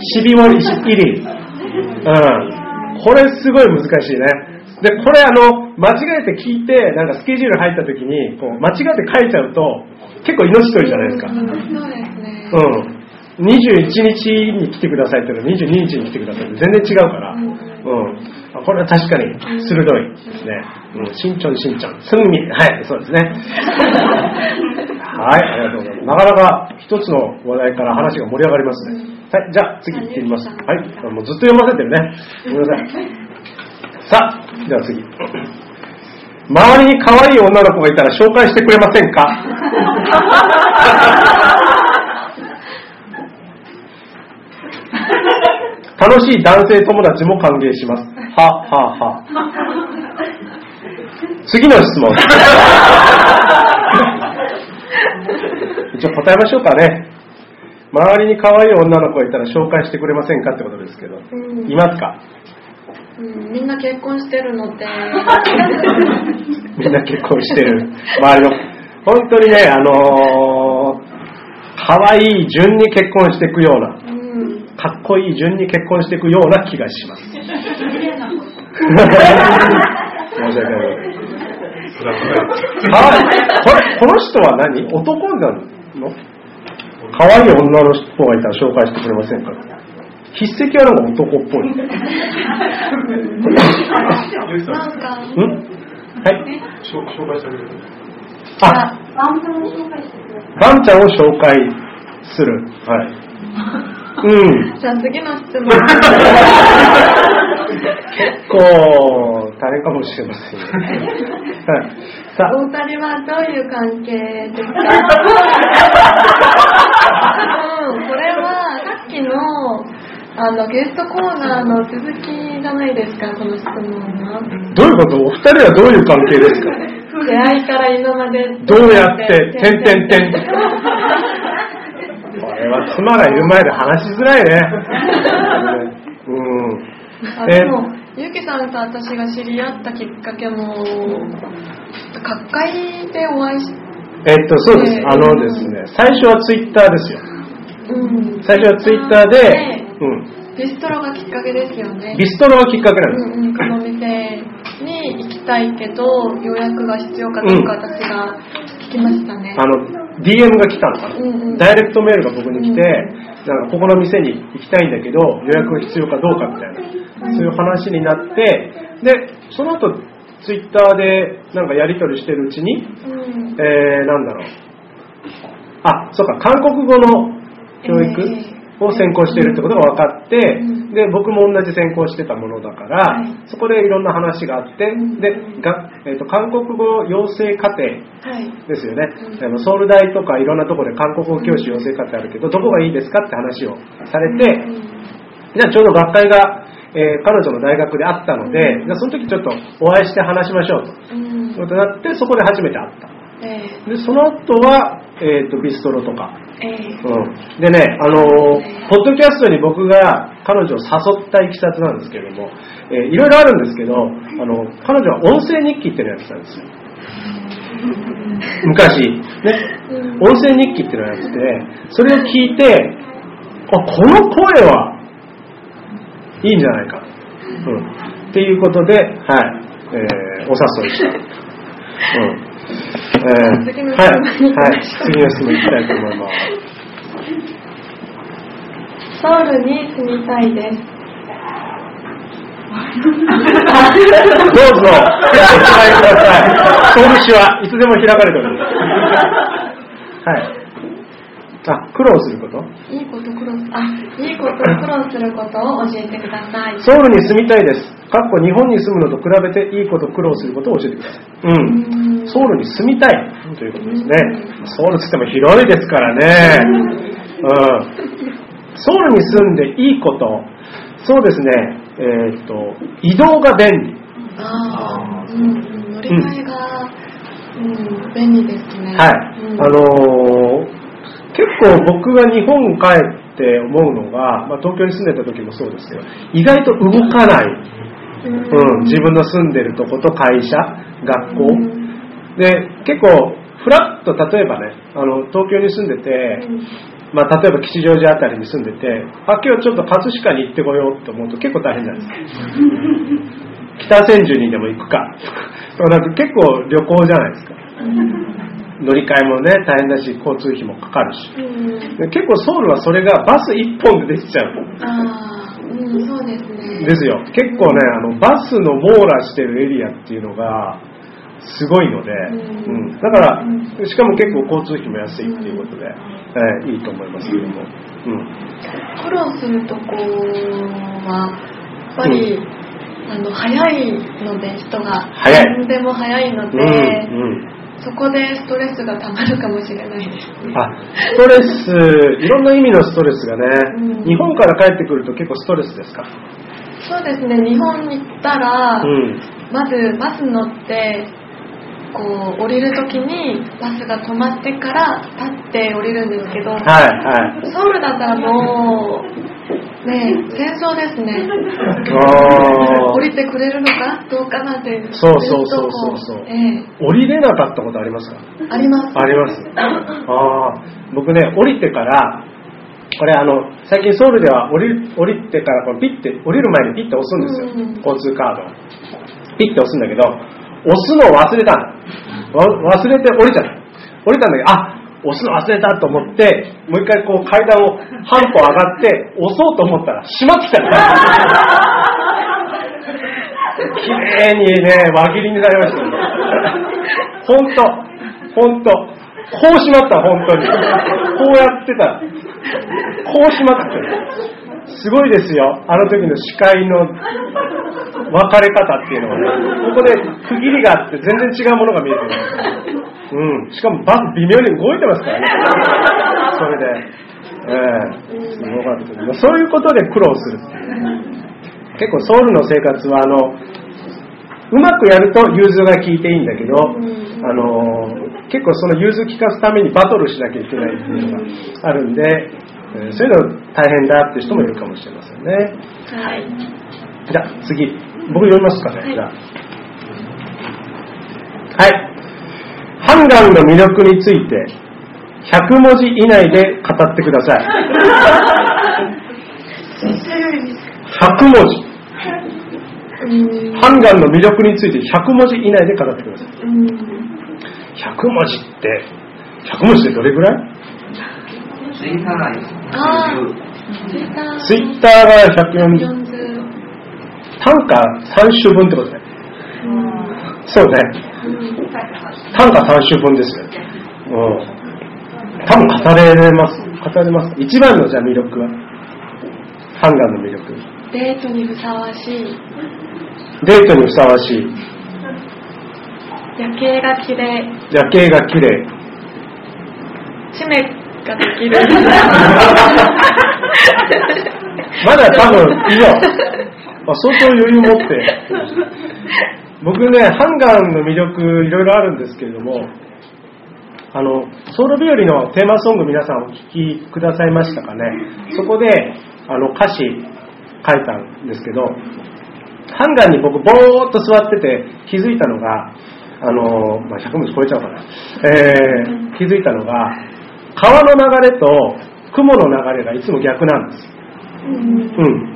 シビモリイシイリル。うん。これすごい難しいね。で、これあの、間違えて聞いて、なんかスケジュール入った時に、こう、間違えて書いちゃうと、結構命取りじゃないですか。うんそうですね。うん。21日に来てくださいっていうのは22日に来てくださいって全然違うから。うん。あこれは確かに鋭いですね。うん。しんちょんしんちょん。すんみ。はい、そうですね。はい、ありがとうございます。なかなか一つの話題から話が盛り上がりますね。はい、じゃあ次行ってみます。はい、もうずっと読ませてるね。ごめんなさい。さあ、では次。周りに可愛い女の子がいたら紹介してくれませんか？楽しい男性友達も歓迎します。は、は、は。次の質問。一応答えましょうかね。周りに可愛い女の子がいたら紹介してくれませんかってことですけど。うんいますか？うんみんな結婚してるので、みんな結婚してる。周りの。本当にね、あのー、可愛い順に結婚していくような、うん、かっこいい順に結婚していくような気がします。申し訳ない。これ、この人は何男なの可愛い女の人がいたら紹介してくれませんか？筆跡はなんか男っぽい。んなんか、はい。紹紹介してあげるあ、ワンちゃんを紹介する。はい。うん。じゃあ次の質問。結構大変かもしれませんね。はい。さお二人はどういう関係ですか？うん、これはさっきのあのゲストコーナーの続きじゃないですか、この質問は。どういうこと？お二人はどういう関係ですか？出会いから今までどうやって、てんてんてん。これは妻がいる前で話しづらいね。うん。あでも、ゆうきさんと私が知り合ったきっかけも、学会でお会いし、えっと、そうですえ。ーあのですね、最初はツイッターですよ。うん、最初はツイッターで、うん。ビストロがきっかけですよね。ビストロがきっかけなんです。うんうん、この店に行きたいけど予約が必要かどうか私が聞きましたね。あの、DM が来たのかな、うんうんダイレクトメールが僕に来て、うんなんかここの店に行きたいんだけど、予約が必要かどうかみたいな、そういう話になって、で、その後、ツイッターでなんかやり取りしてるうちに、うん。えー、なんだろう。あ、そうか、韓国語の教育えを専攻しているってことが分かって、うん。で、僕も同じ専攻してたものだから、はい。そこでいろんな話があって、ん。で、がえーと韓国語養成課程はい。ですよね、うん。あのソウル大とかいろんなところで韓国語教師養成課程あるけど、どこがいいですかって話をされて、うん。じゃあちょうど学会が、えー彼女の大学であったので、うんその時ちょっとお会いして話しましょうと。うんいうことになって、そこで初めて会った。えで、その後は、えっ、と、ビストロとか。ーえーうん。でね、あのーポッドキャストに僕が彼女を誘ったいきさつなんですけれども、えーいろいろあるんですけど、あの、彼女は音声日記っていうのをやってたんですよ。昔。ね。うん音声日記っていうのをやってて、それを聞いて、あ、この声はいいんじゃないか。うん。っていうことで、はい、えーお誘いした。うん。えーはい、はい、次の質問いきたいと思います。ソウルに住みたいです。どうぞ、おください。ソウル市はいつでも開かれております。はい。あ、苦労すること？いいこと苦労すあいいこと苦労することを教えてくださいソウルに住みたいです。かっこ日本に住むのと比べていいこと苦労することを教えてください。うん。うんソウルに住みたいということですね。ソウルつっても広いですからね。うん。ソウルに住んでいいこと、そうですね、えーっと、移動が便利。ああうんうん乗り換えが、うん、便利ですねはい。うんあのー結構僕が日本帰って思うのが、まあ、東京に住んでた時もそうですけど、意外と動かない。うん、自分の住んでるとこと会社、学校。で、結構、フラッと例えばね、あの、東京に住んでて、まあ、例えば吉祥寺あたりに住んでて、あ、今日ちょっと葛飾に行ってこようと思うと結構大変じゃないですか。北千住にでも行くか。なんか結構旅行じゃないですか。乗り換えもね、大変だし、交通費もかかるし。うんで結構ソウルはそれがバス1本でできちゃう。ああうんそうですねですよ。結構ね、あの、バスの網羅してるエリアっていうのが、すごいので、ううんん。だから、しかも結構交通費も安いっていうことで、えーいいと思いますけども。うん。苦労するとこはやっぱり、あの早いので人が何でも早いので、うん、うん。そこでストレスがたまるかもしれないですねあ、ストレス、いろんな意味のストレスがね、うん日本から帰ってくると結構ストレスですか？そうですね日本に行ったら、うん。まずバス乗ってこう降りる時にバスが止まってから立って降りるんですけど、はい、はい。ソウルだったらもうね戦争ですねあ降りてくれるのかどうかなんてそうそうそうそうそうええー降りれなかったことありますか？ありますあります。ああ、僕ね、降りてから、これあの、最近ソウルでは降り降りてからこのピッて、降りる前にピッて押すんですよ。うん交通カードを。ピッて押すんだけど、押すのを忘れたの。わ忘れて降りちゃった。降りたんだけど、あ押すの忘れたと思って、もう一回こう階段を半歩上がって、押そうと思ったら閉まってきた。綺麗にね、輪切りになりましたね。ほんと、ほんと。こうしまった、本当に。こうやってたら。こうしまった。すごいですよ。あの時の視界の分かれ方っていうのがね。ここで区切りがあって全然違うものが見えてる。うん。しかもバス微妙に動いてますからね。それで。ええすごかったそういうことで苦労する。結構ソウルの生活はあのうまくやると融通が効いていいんだけど、んあの結構その融通効かすためにバトルしなきゃいけないっていうのがあるんで、えーそういうの大変だっていう人もいるかもしれませんね。はいじゃあ次、僕読みますかね。はいじゃあはい。ハンガンの魅力について100文字以内で語ってください。100文字。うんハンガンの魅力について100文字以内で語ってください。うん100文字って、100文字ってどれぐらいツイッターがあーツイッターツイッターが140、40単価3週分ってことね。そうね。単価3週分ですよ。うん。多分語れます。語れます。一番のじゃあ魅力は？ハンガンの魅力。デートにふさわしいデートにふさわしい。夜景が綺麗夜景が綺麗。地面ができるまだ多分以上。あ相当余裕持って。僕ね、ハンガンの魅力いろいろあるんですけれども、あの、ソウル日和のテーマソング皆さんお聴きくださいましたかね？そこで、あの、歌詞書いたんですけど、ハンガンに僕ぼーっと座ってて気づいたのが、あの、まあ、100文字超えちゃうかな。えー、気づいたのが、川の流れと雲の流れがいつも逆なんです。うん。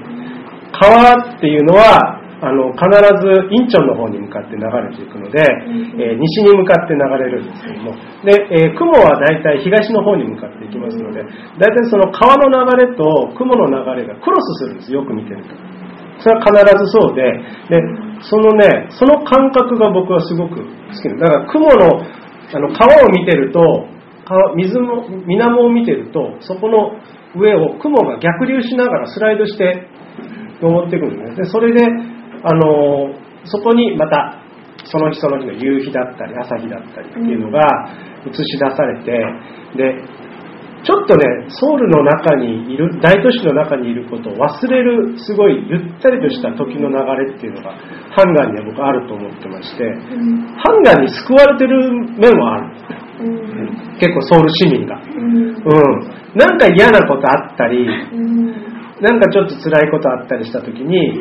川っていうのは、あの、必ずインチョンの方に向かって流れていくので、えー西に向かって流れるんですけども、で、えー雲は大体東の方に向かっていきますので、大体その川の流れと雲の流れがクロスするんですよ、く見てると。それは必ずそうで、で、そのね、その感覚が僕はすごく好きなだから雲の、あの、川を見てると、川水も水面を見てるとそこの上を雲が逆流しながらスライドして登ってくるんですねそれであのそこにまたその日その日の夕日だったり朝日だったりっていうのが映し出されてでちょっとねソウルの中にいる大都市の中にいることを忘れるすごいゆったりとした時の流れっていうのがハンガンには僕あると思ってましてうん。ハンガンに救われてる面はある。うん結構ソウル市民が。うん。うん。なんか嫌なことあったりうん。なんかちょっと辛いことあったりした時に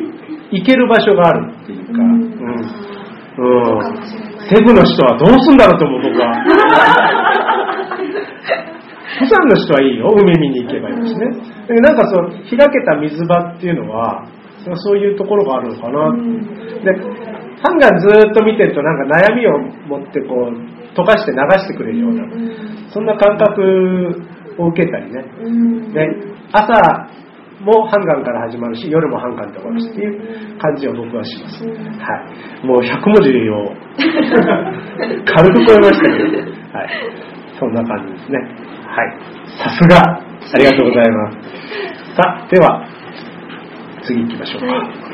行ける場所があるっていうか、うん。うん。そうかもしれない。テグの人はどうすんだろうと思う僕は。釜山の人はいいよ。海見に行けばいいしね。だけどなんかそう開けた水場っていうのはそういうところがあるのかな、うん。でハンガンずーっと見てるとなんか悩みを持ってこう溶かして流してくれるような、うんそんな感覚を受けたりね。うん。で朝もハンガンから始まるし夜もハンガンで終わるしっていう感じを僕はします、うん。はい、もう100文字を 軽く超えましたけど、はい、そんな感じですね。はい。さすが。ありがとうございます。さあでは次行きましょうか、はい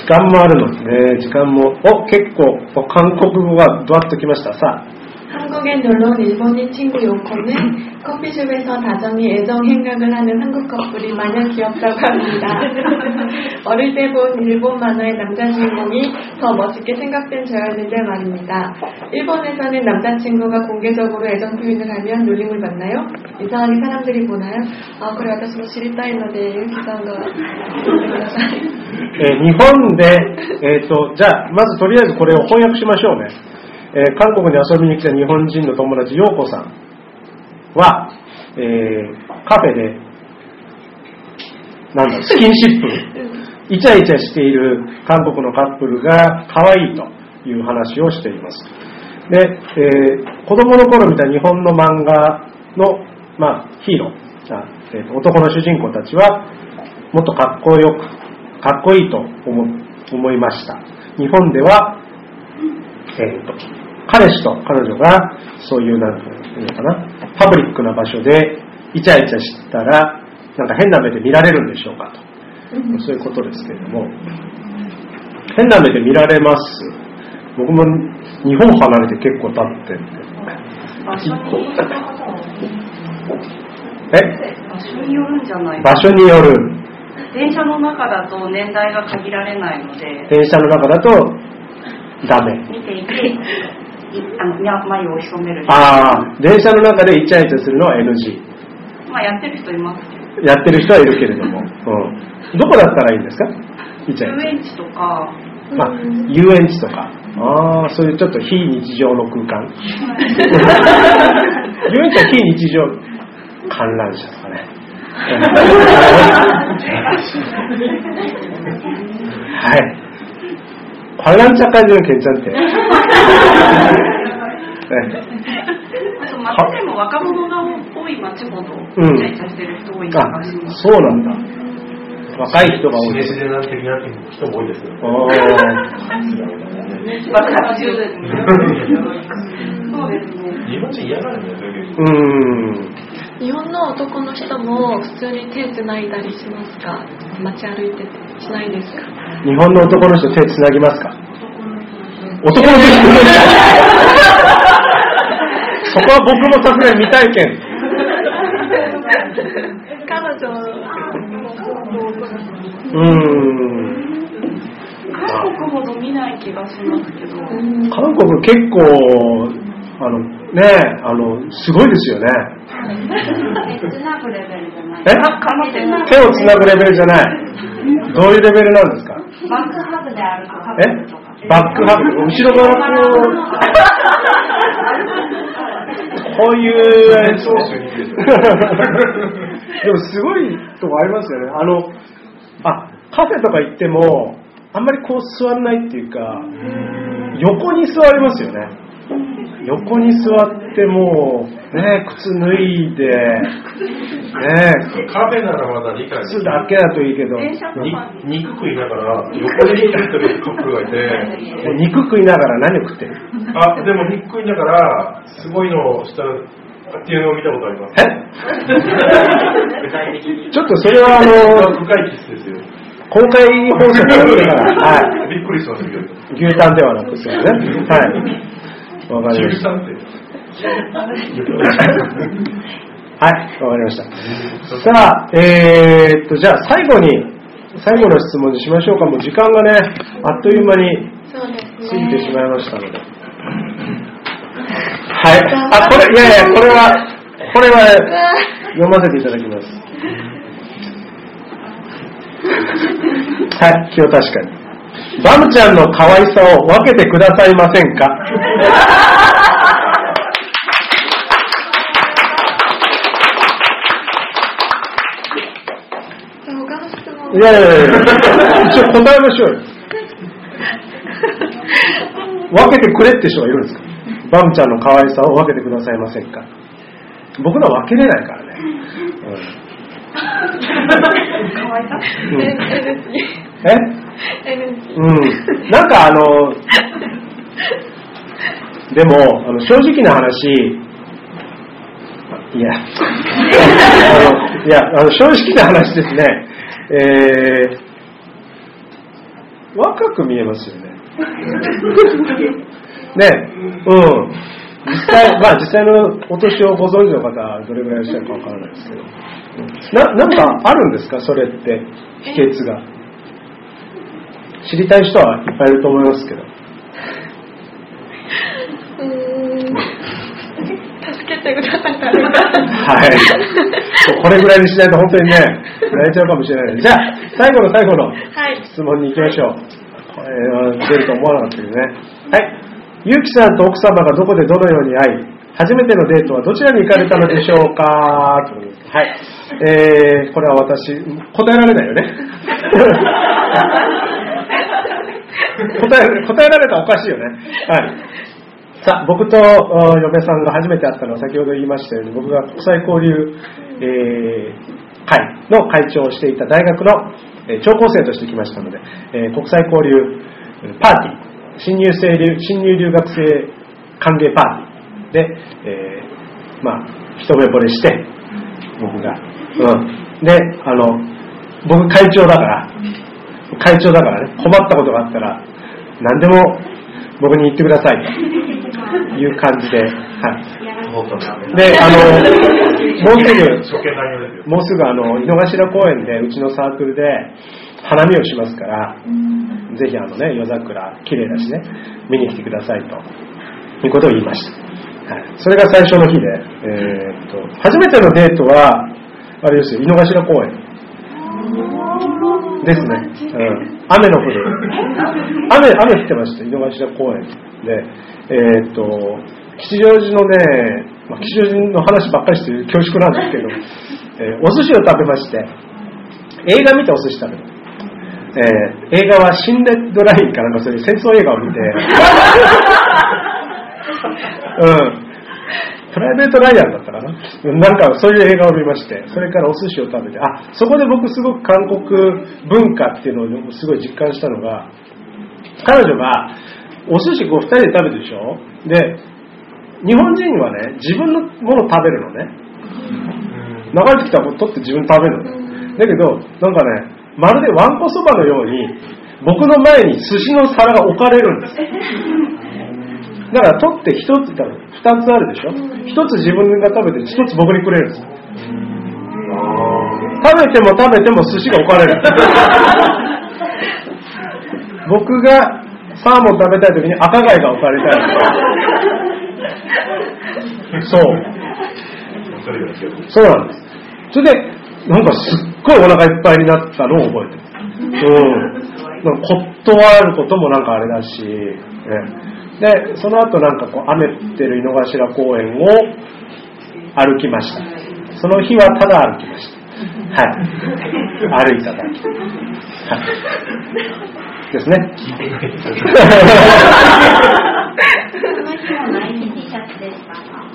時間もあるの。でね時間も。お結構お韓国語がドワッときました。さあ。 한국에 놀러 온 일본인 친구 요코는 커피숍에서 다정히 애정 행각을 하는 한국 커플이 마냥 귀엽다고 합니다. 어릴 때 본 일본 만화의 남자 주인공이 더 멋있게 생각된 저였는데 말입니다. 일본에서는 남자친구가 공개적으로 애정 표현을 하면 놀림을 받나요? 이상하게 사람들이 보나요? 아 그래 私も知りたいのでゆきさんが言ってください。えー日本で、えー、とじゃあまずとりあえずこれを翻訳しましょうね、 えー韓国に遊びに来た日本人の友達陽子さんは、えーカフェでなんだ スキンシップイチャイチャしている韓国のカップルが可愛いという話をしています。で、えー子供の頃見た日本の漫画の、まあ、ヒーローあ、えーと男の主人公たちはもっとかっこよくかっこいいと思思いました。日本では、えーと彼氏と彼女がそういうなんていうのかなパブリックな場所でイチャイチャしたらなんか変な目で見られるんでしょうかと。そういうことですけれども。変な目で見られます。僕も日本離れて結構経ってるんで場所によるんじゃない場所による。電車の中だと年代が限られないので。電車の中だとダメ。見ていていあのや眉を潜める。ああ電車の中でイチャイチャするのは NG まあやってる人いますけど。やってる人はいるけれども、うん、どこだったらいいんですか？イチャイチ遊園地とか。ャまあ遊園地とか。ああそういうちょっと非日常の空間。遊園地は非日常観覧車とかね。はい 관람차까지는괜찮대 あと街でも若者が多い街ほどうんイチャイチャしてる人多い気がしあます、そうなんだ若い人が多い自然自然な的な人も多いですよ。あ爆発中ですねそうですね日本人嫌がるんだよ、そういうーうん 日本の男の人も普通に手つないだりしますか？街歩いててしないですか？日本の男の人手つなぎますか？男の人。そこは僕もさすがに未体験。彼女うーん。韓国ほど見ない気がしますけど。うん韓国結構あのねあのすごいですよね。え？あ手をつなぐレベルじゃない。どういうレベルなんですか？バックハグで歩くカッえ？バックハグ？後ろからこうこういうでもすごいとこありますよね。あの、あ、カフェとか行っても、あんまりこう座んないっていうか、横に座りますよね。横に座ってもう、ね、靴脱いで、ね、カフェならまだ理解靴だけだといいけど、肉食いながら横に食ってるカップルがいて肉食いながら何を食ってる？あでも肉食いながらすごいのをしたっていうのを見たことあります。え？ちょっとそれはあの、深いキスですよ。公開放送だから、はい。びっくりしましたけど。牛タンではなくですよね。はい。わかりました。13って。はい、わかりました。さあ、えー、っと、じゃあ最後に、最後の質問にしましょうか。もう時間がね、あっという間に過ぎてしね。まいましたので。はい。あ、これ、いやいや、これは、これは読ませていただきます。はい、清確かに。バムちゃんの可愛さを分けてくださいませんか？いやいやいや一応答えましょうよ。分けてくれって人がいるんですか？バムちゃんの可愛さを分けてくださいませんか？僕ら分けれないからね。うんえ？なんかあの、でも、あの正直な話、いや、あのいや、あの正直な話ですね、えー、若く見えますよね。ね、うん。実際、まあ実際のお年をご存知の方はどれぐらいいらっしゃるかわからないですけど、な、なんかあるんですか？それって、秘訣が。知りたい人はいっぱいいると思いますけど。うーん助けてください誰かはい。これぐらいにしないと本当にね、泣いちゃうかもしれない。じゃあ、最後の最後のはい質問に行きましょう。これは出ると思わなかったけどね。はい。ゆうきさんと奥様がどこでどのように会い、初めてのデートはどちらに行かれたのでしょうか？はい。えー、これは私、答えられないよね。答え、答えられたらおかしいよね。はい。さあ、僕とお嫁さんが初めて会ったのは先ほど言いましたように、僕が国際交流、えー会の会長をしていた大学の、えー聴講生として来ましたので、えー国際交流えーパーティー、新入生留新入留学生歓迎パーティーで、えーまあ、一目惚れして、僕が。うん。で、あの、僕会長だから、会長だからね、困ったことがあったら、何でも僕に言ってくださいという感じで、はい。であの、もうすぐ。もうすぐあの、井の頭公園で、うちのサークルで花見をしますから、ぜひあのね、夜桜、綺麗だしね、見に来てくださいと、いうことを言いました。はい。それが最初の日で、えーっと、初めてのデートは、あれですよ、井の頭公園。ですね。うん。雨の降る。雨、雨降ってました、井の頭公園で。えーっと、吉祥寺のね、まあ、吉祥寺の話ばっかりしてる恐縮なんですけど、えーお寿司を食べまして、映画見てお寿司食べる。えー映画はシン・レッドラインかなんかそういう戦争映画を見て、うん。プライベートライアンだったかななんかそういう映画を見まして、それからお寿司を食べて、あ、そこで僕すごく韓国文化っていうのをすごい実感したのが、彼女がお寿司こう二人で食べるでしょ？で、日本人はね、自分のもの食べるのね。流れてきたら取って自分食べるの。だけど、なんかね、まるでわんこそばのように、僕の前に寿司の皿が置かれるんです。だから取って一つ、二つあるでしょ一つ自分が食べて、一つ僕にくれるんです。食べても食べても寿司が置かれる。僕がサーモン食べたい時に赤貝が置かれたり。そう。それがですよ。そうなんです。それで、なんかすっごいお腹いっぱいになったのを覚えてる。うん。なんか断ることもなんかあれだし、ね、で、その後なんかこう雨降ってる井の頭公園を歩きました。その日はただ歩きました。はい。歩いただけ。はい。ですね。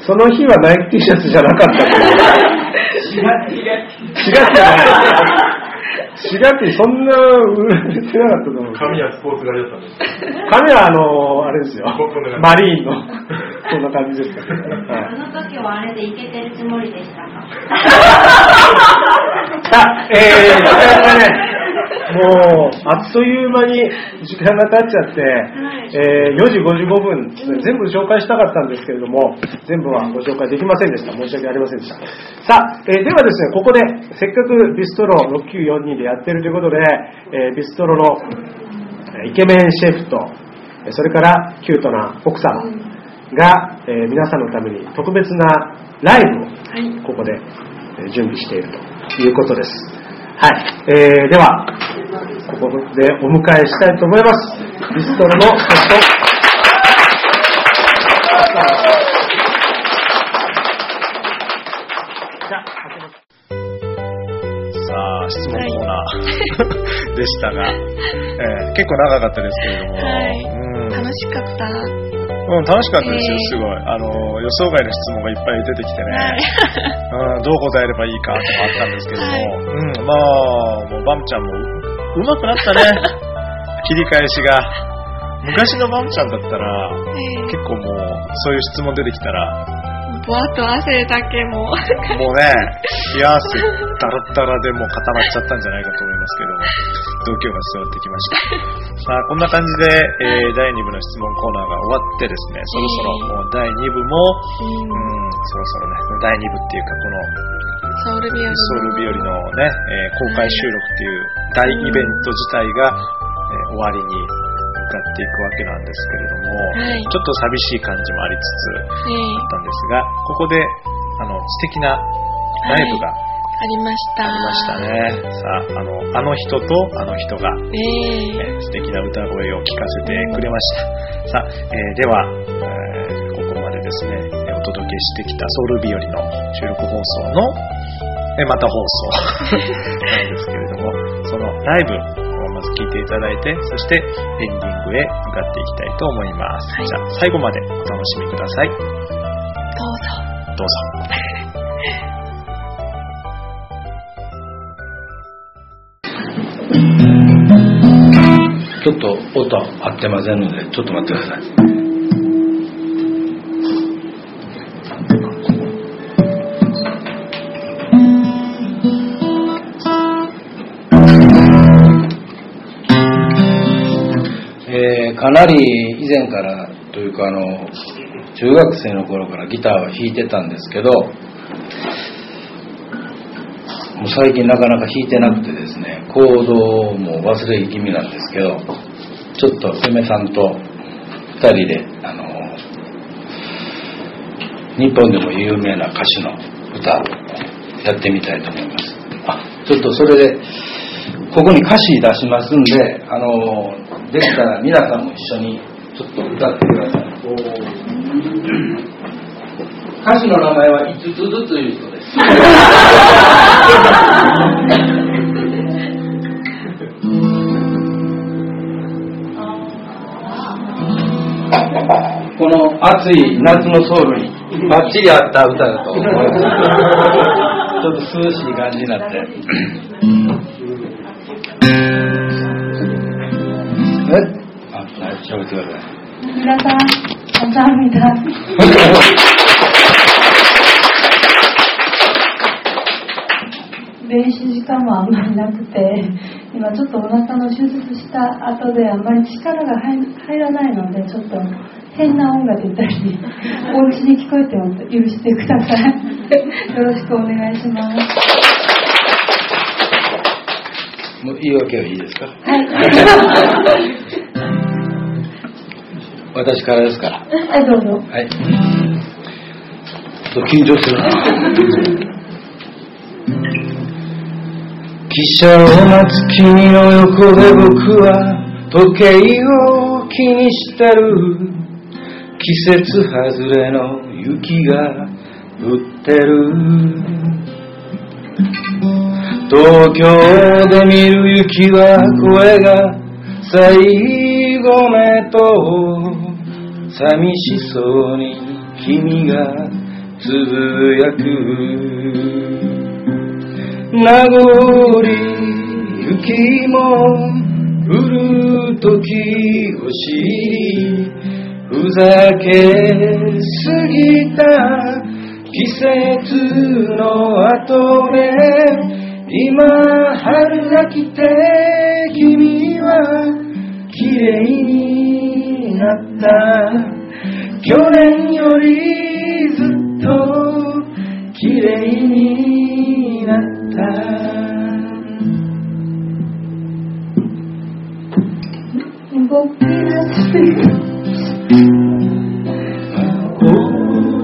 その日はナイキ T シャツじゃなかったけど。4月じゃない。4月にそんな売られてなかったと思う。髪はスポーツ狩りだったんです。髪はあの、あれですよマリーンの、こんな感じですからね。はいあの時はあれでいけてるつもりでしたかさあ、えー、時間がね、もう、あっという間に時間が経っちゃって、えー4時55分全部紹介したかったんですけれども、全部はご紹介できませんでした。申し訳ありませんでした。さあ、えーではですね、ここで、せっかくビストロ6942でやってるということで、えービストロのえーイケメンシェフと、えーそれからキュートな奥様が、えー皆さんのために特別なライブをここでえー準備しているということです。はい。えーでは、ここでお迎えしたいと思います。ビストロのゲスト。さあ、質問コーナーでしたが、えー結構長かったですけれども、はいうん楽しかった。うん、楽しかったですよ、えーすごい。あの、予想外の質問がいっぱい出てきてね、うん、どう答えればいいかとかあったんですけども、はい。うん、まあ、もうバムちゃんもううまくなったね、切り返しが。昔のバムちゃんだったら、結構もう、そういう質問出てきたら、ぼわっと汗だけも。もうね、冷や汗だらだらでもう固まっちゃったんじゃないかと思いますけども、度胸が伝わってきました。さあ、こんな感じで、えー第2部の質問コーナーが終わってですね、そろそろもう第2部も、うん、そろそろね、第2部っていうか、このソウル日和ソウル日和のね、えー公開収録っていう大イベント自体が、えー終わりに向かっていくわけなんですけれども、はいちょっと寂しい感じもありつつ、えあったんですが、ここで、あの、素敵なライブがありました。ありましたね。さあ、あの、あの人とあの人が、えええー素敵な歌声を聞かせてくれました。さあ、えーでは、えーここまでですね、えーお届けしてきたソウル日和の収録放送の、えーまた放送 なんですけれども、そのライブず聞いていただいて、そしてエンディングへ向かっていきたいと思います。じゃあ、最後までお楽しみください。どうぞ。どうぞ。ちょっと音合ってませんので、ちょっと待ってください。かなり以前からというかあの中学生の頃からギターは弾いてたんですけどもう最近なかなか弾いてなくてですねコードも忘れ気味なんですけどちょっと嫁さんと2人であの日本でも有名な歌手の歌やってみたいと思います。あちょっとそれでここに歌詞出しますんであのできたら皆さんも一緒にちょっと歌ってください歌手の名前は5つずついう人ですこの暑い夏のソウルにバッチリ合った歌だと思います。ちょっと涼しい感じになって。えあ、はい、喋ってください。 皆さん、감사합니다。練習時間もあんまりなくて、今ちょっとお腹の手術した後であんまり力が入入らないので、ちょっと変な音が出たり、お家に聞こえても許してください。よろしくお願いします。 もう言い訳はいいですかはい。私からですから。はい、どうぞ。はい。ちょっと緊張するな。汽車を待つ君の横で僕は時計を気にしてる季節外れの雪が降ってる東京で見る雪は声が最後目と寂しそうに君がつぶやく。名残雪も降る時を知りふざけすぎた季節の後で今春が来て君は綺麗になった。去年よりずっと綺麗になった。動き出して。を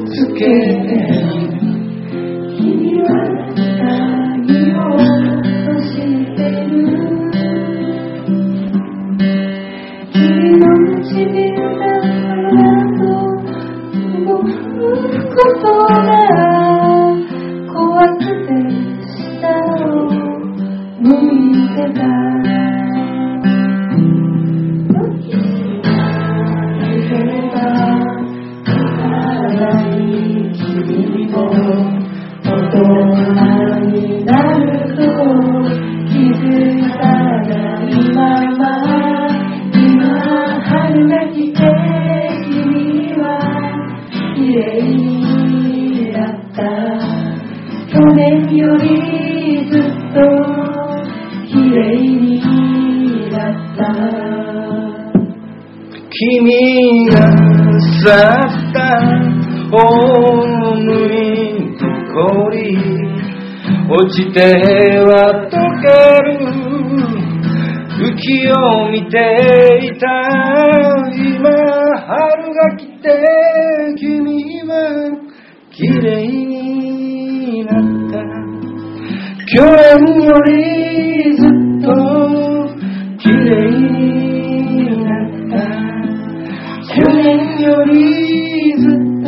つけことが怖くて下を向いてた。君も大人にな綺麗になった。去年よりずっと綺麗になった。君が去ったホームに残り落ちては溶ける。雪を見ていた。今春が来て。 겨울이 듣도 기레이 났다. 겨울이 듣도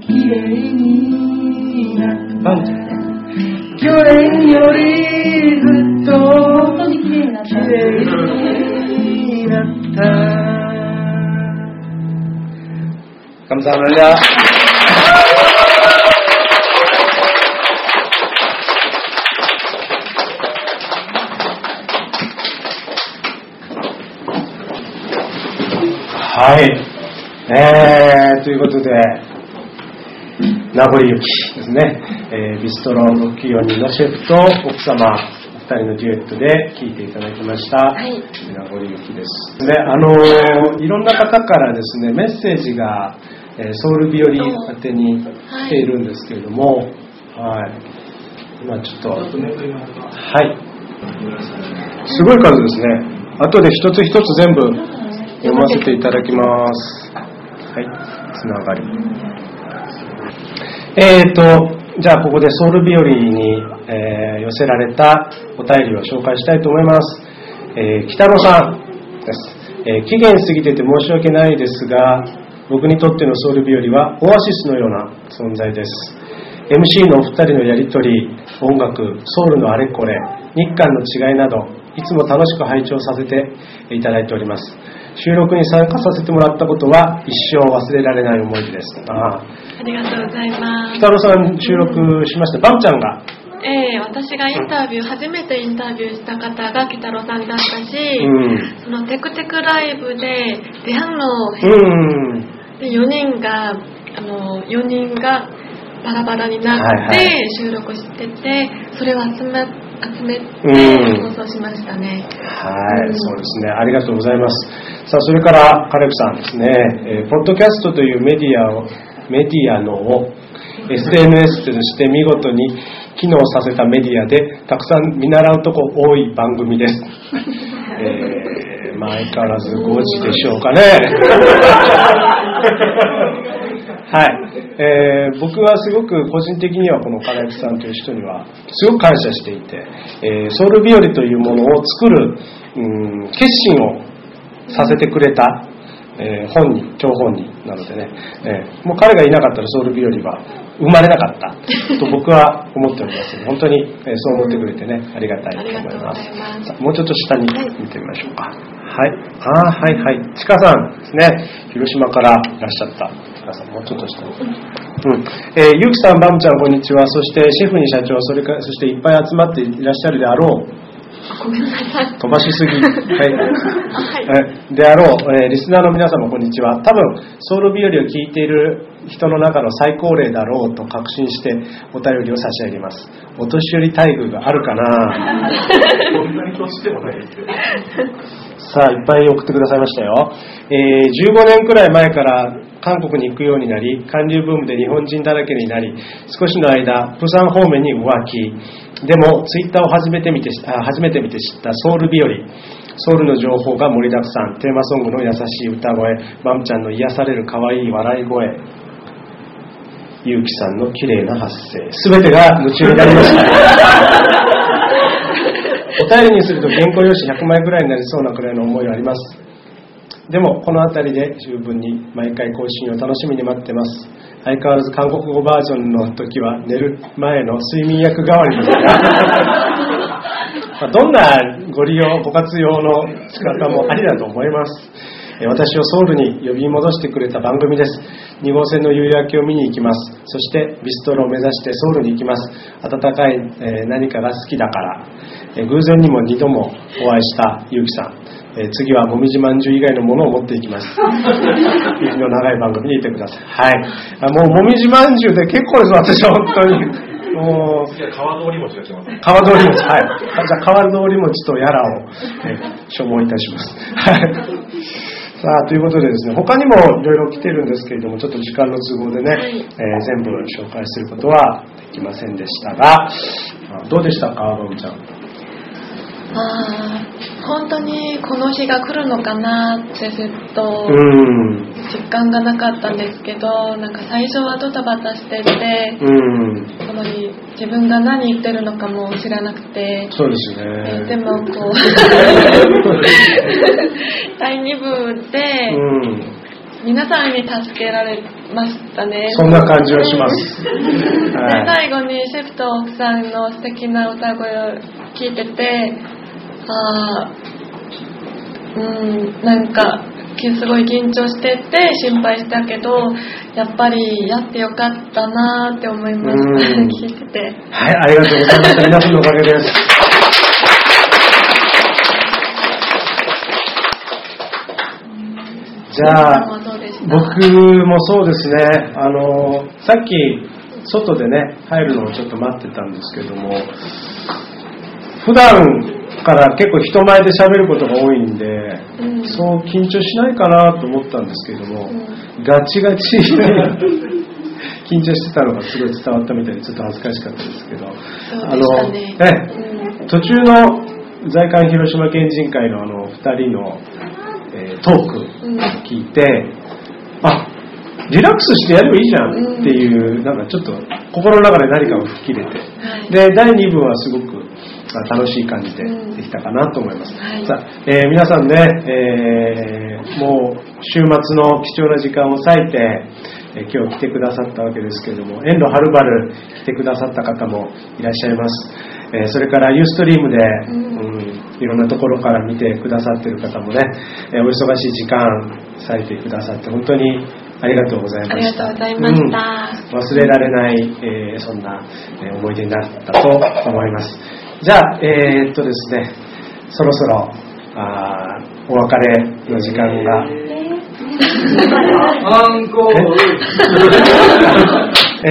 기레이 났다. 겨울이 듣도 기레이 났다. 감사합니다. はい。えー、ということで、名残雪ですね、えービストロ64人のシェフと奥様、2人のデュエットで聴いていただきました、はい名残雪です。で、あのーいろんな方からですね、メッセージが、えーソウル日和宛てに来ているんですけれども、はい。今ちょっと、はい。すごい数ですね。後で一つ一つ全部読ませていただきます。はい、つながり。えーと、じゃあここでソウル日和に、えー寄せられたお便りを紹介したいと思います。えー北野さんです、えー期限過ぎてて申し訳ないですが、僕にとってのソウル日和はオアシスのような存在です。MC のお二人のやりとり、音楽、ソウルのあれこれ、日韓の違いなど、いつも楽しく拝聴させていただいております。収録に参加させてもらったことは一生忘れられない思い出です。ああありがとうございます。北野さん収録しました？バンちゃんが？ええ私がインタビュー、初めてインタビューした方が北郎さんだったし、うん。そのテクテクライブで出反応うん。で4人があの4人がバラバラになはいはってい収録してて、それを集め集めうんて放送しましたね。はい、そうですね。ありがとうございます。さあ、それから、カレブさんですね、えーポッドキャストというメディアを、メディアのを SNS として見事に機能させたメディアで、たくさん見習うとこ多い番組です。えーまあ、相変わらず5時でしょうかね。はい、えー僕はすごく個人的にはこの金木さんという人にはすごく感謝していて、えーソウル日和というものを作る、うん、決心をさせてくれた、えー本人、張本人なのでね、えーもう彼がいなかったらソウル日和は生まれなかったと僕は思っておりますので、本当に、えーそう思ってくれてね、ありがたいと思います。ますさあもうちょっと下に見てみましょうか。はい。ああ、はいはい。ちかさんですね。広島からいらっしゃった。ちかさん、もうちょっと下に。うん。えーゆうきさん、バムちゃん、こんにちは。そして、シェフに社長、それから、そしていっぱい集まっていらっしゃるであろう、ごめんなさい。飛ばしすぎ。はい。はい。えであろう、えーリスナーの皆様こんにちは。多分、ソウル日和を聞いている人の中の最高齢だろうと確信してお便りを差し上げます。お年寄り待遇があるかな そんなに年でもないですよ。さあ、いっぱい送ってくださいましたよ。えー15年くらい前から韓国に行くようになり、韓流ブームで日本人だらけになり、少しの間、プサン方面に浮気。でも、ツイッターを初めて見てあ初めて見て知ったソウル日和。ソウルの情報が盛りだくさん。テーマソングの優しい歌声、マムちゃんの癒される可愛い笑い声。ゆうきさんの綺麗な発声。すべてが夢中になりました。お便りにすると原稿用紙100枚くらいになりそうなくらいの思いはあります。でも、この辺りで十分に毎回更新を楽しみに待ってます。相変わらず韓国語バージョンの時は寝る前の睡眠薬代わりですが、どんなご利用、ご活用の仕方もありだと思います。えー私をソウルに呼び戻してくれた番組です。2号線の夕焼けを見に行きます。そしてビストロを目指してソウルに行きます。温かい、えー何かが好きだから。えー偶然にも2度もお会いしたゆうきさん。えー次はもみじまんじゅう以外のものを持っていきます。息の長い番組にいてください。はい。あもうもみじまんじゅうで結構です、私は本当に。もう、次は川通り餅が来ます。川通り餅、はい。あじゃあ、川通り餅とやらを、えー所望いたします。はい。さあ、ということでですね、他にもいろいろ来てるんですけれども、ちょっと時間の都合でね、えー全部紹介することはできませんでしたが、あどうでしたか、バブちゃん。あー本当にこの日が来るのかなってずっとうん。実感がなかったんですけどなんか最初はドタバタしててうん。あまり自分が何言ってるのかも知らなくて、そうですえね。ーでもこう 第2部でうん。皆さんに助けられましたねそんな感じはします。ではい。最後にシェフと奥さんの素敵な歌声を聞いててあーうんなんかきすごい緊張してて心配したけどやっぱりやってよかったなーって思いましたうん聞いててはい、ありがとうございました。皆さんのおかげです。じゃあ、僕もそうですね、あの、さっき、外でね、入るのをちょっと待ってたんですけども、普段から結構人前で喋ることが多いんで、うん。そう緊張しないかなと思ったんですけども、うん。ガチガチに 緊張してたのがすごい伝わったみたいでちょっと恥ずかしかったですけど、あのね途中の在韓広島県人会のあの2人の、えートークうん。聞いて、あリラックスしてやればいいじゃんっていう、なんかちょっと心の中で何かを吹っ切れて、はい。で第2部はすごくあ楽しい感じでうん。できたかなと思います、はい。さあえー皆さんね、えーもう週末の貴重な時間を割いて、えー今日来てくださったわけですけれども遠路はるばる来てくださった方もいらっしゃいます、えーそれからユーストリームで、うん。うんいろんなところから見てくださっている方もね、えーお忙しい時間割いてくださって本当にありがとうございました。ありがとうございました。うん。忘れられない、えーそんな、えー思い出になったと思いますじゃあ、えーっとですねそろそろあーお別れの時間が、アンコー。ルえ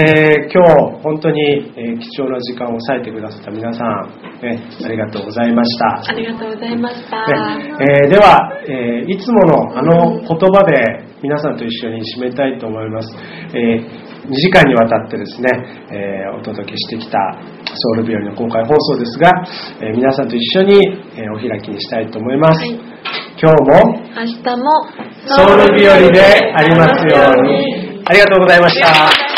ー今日本当に、えー貴重な時間を割いてくださった皆さん、ね、ありがとうございました。ありがとうございました、ねえーでは、えーいつものあの言葉で皆さんと一緒に締めたいと思います、え2時間にわたってですね、えーお届けしてきたソウル日和の公開放送ですが、えー皆さんと一緒に、えーお開きにしたいと思います、はい。今日も明日もソウル日和でありますように。ありがとうございました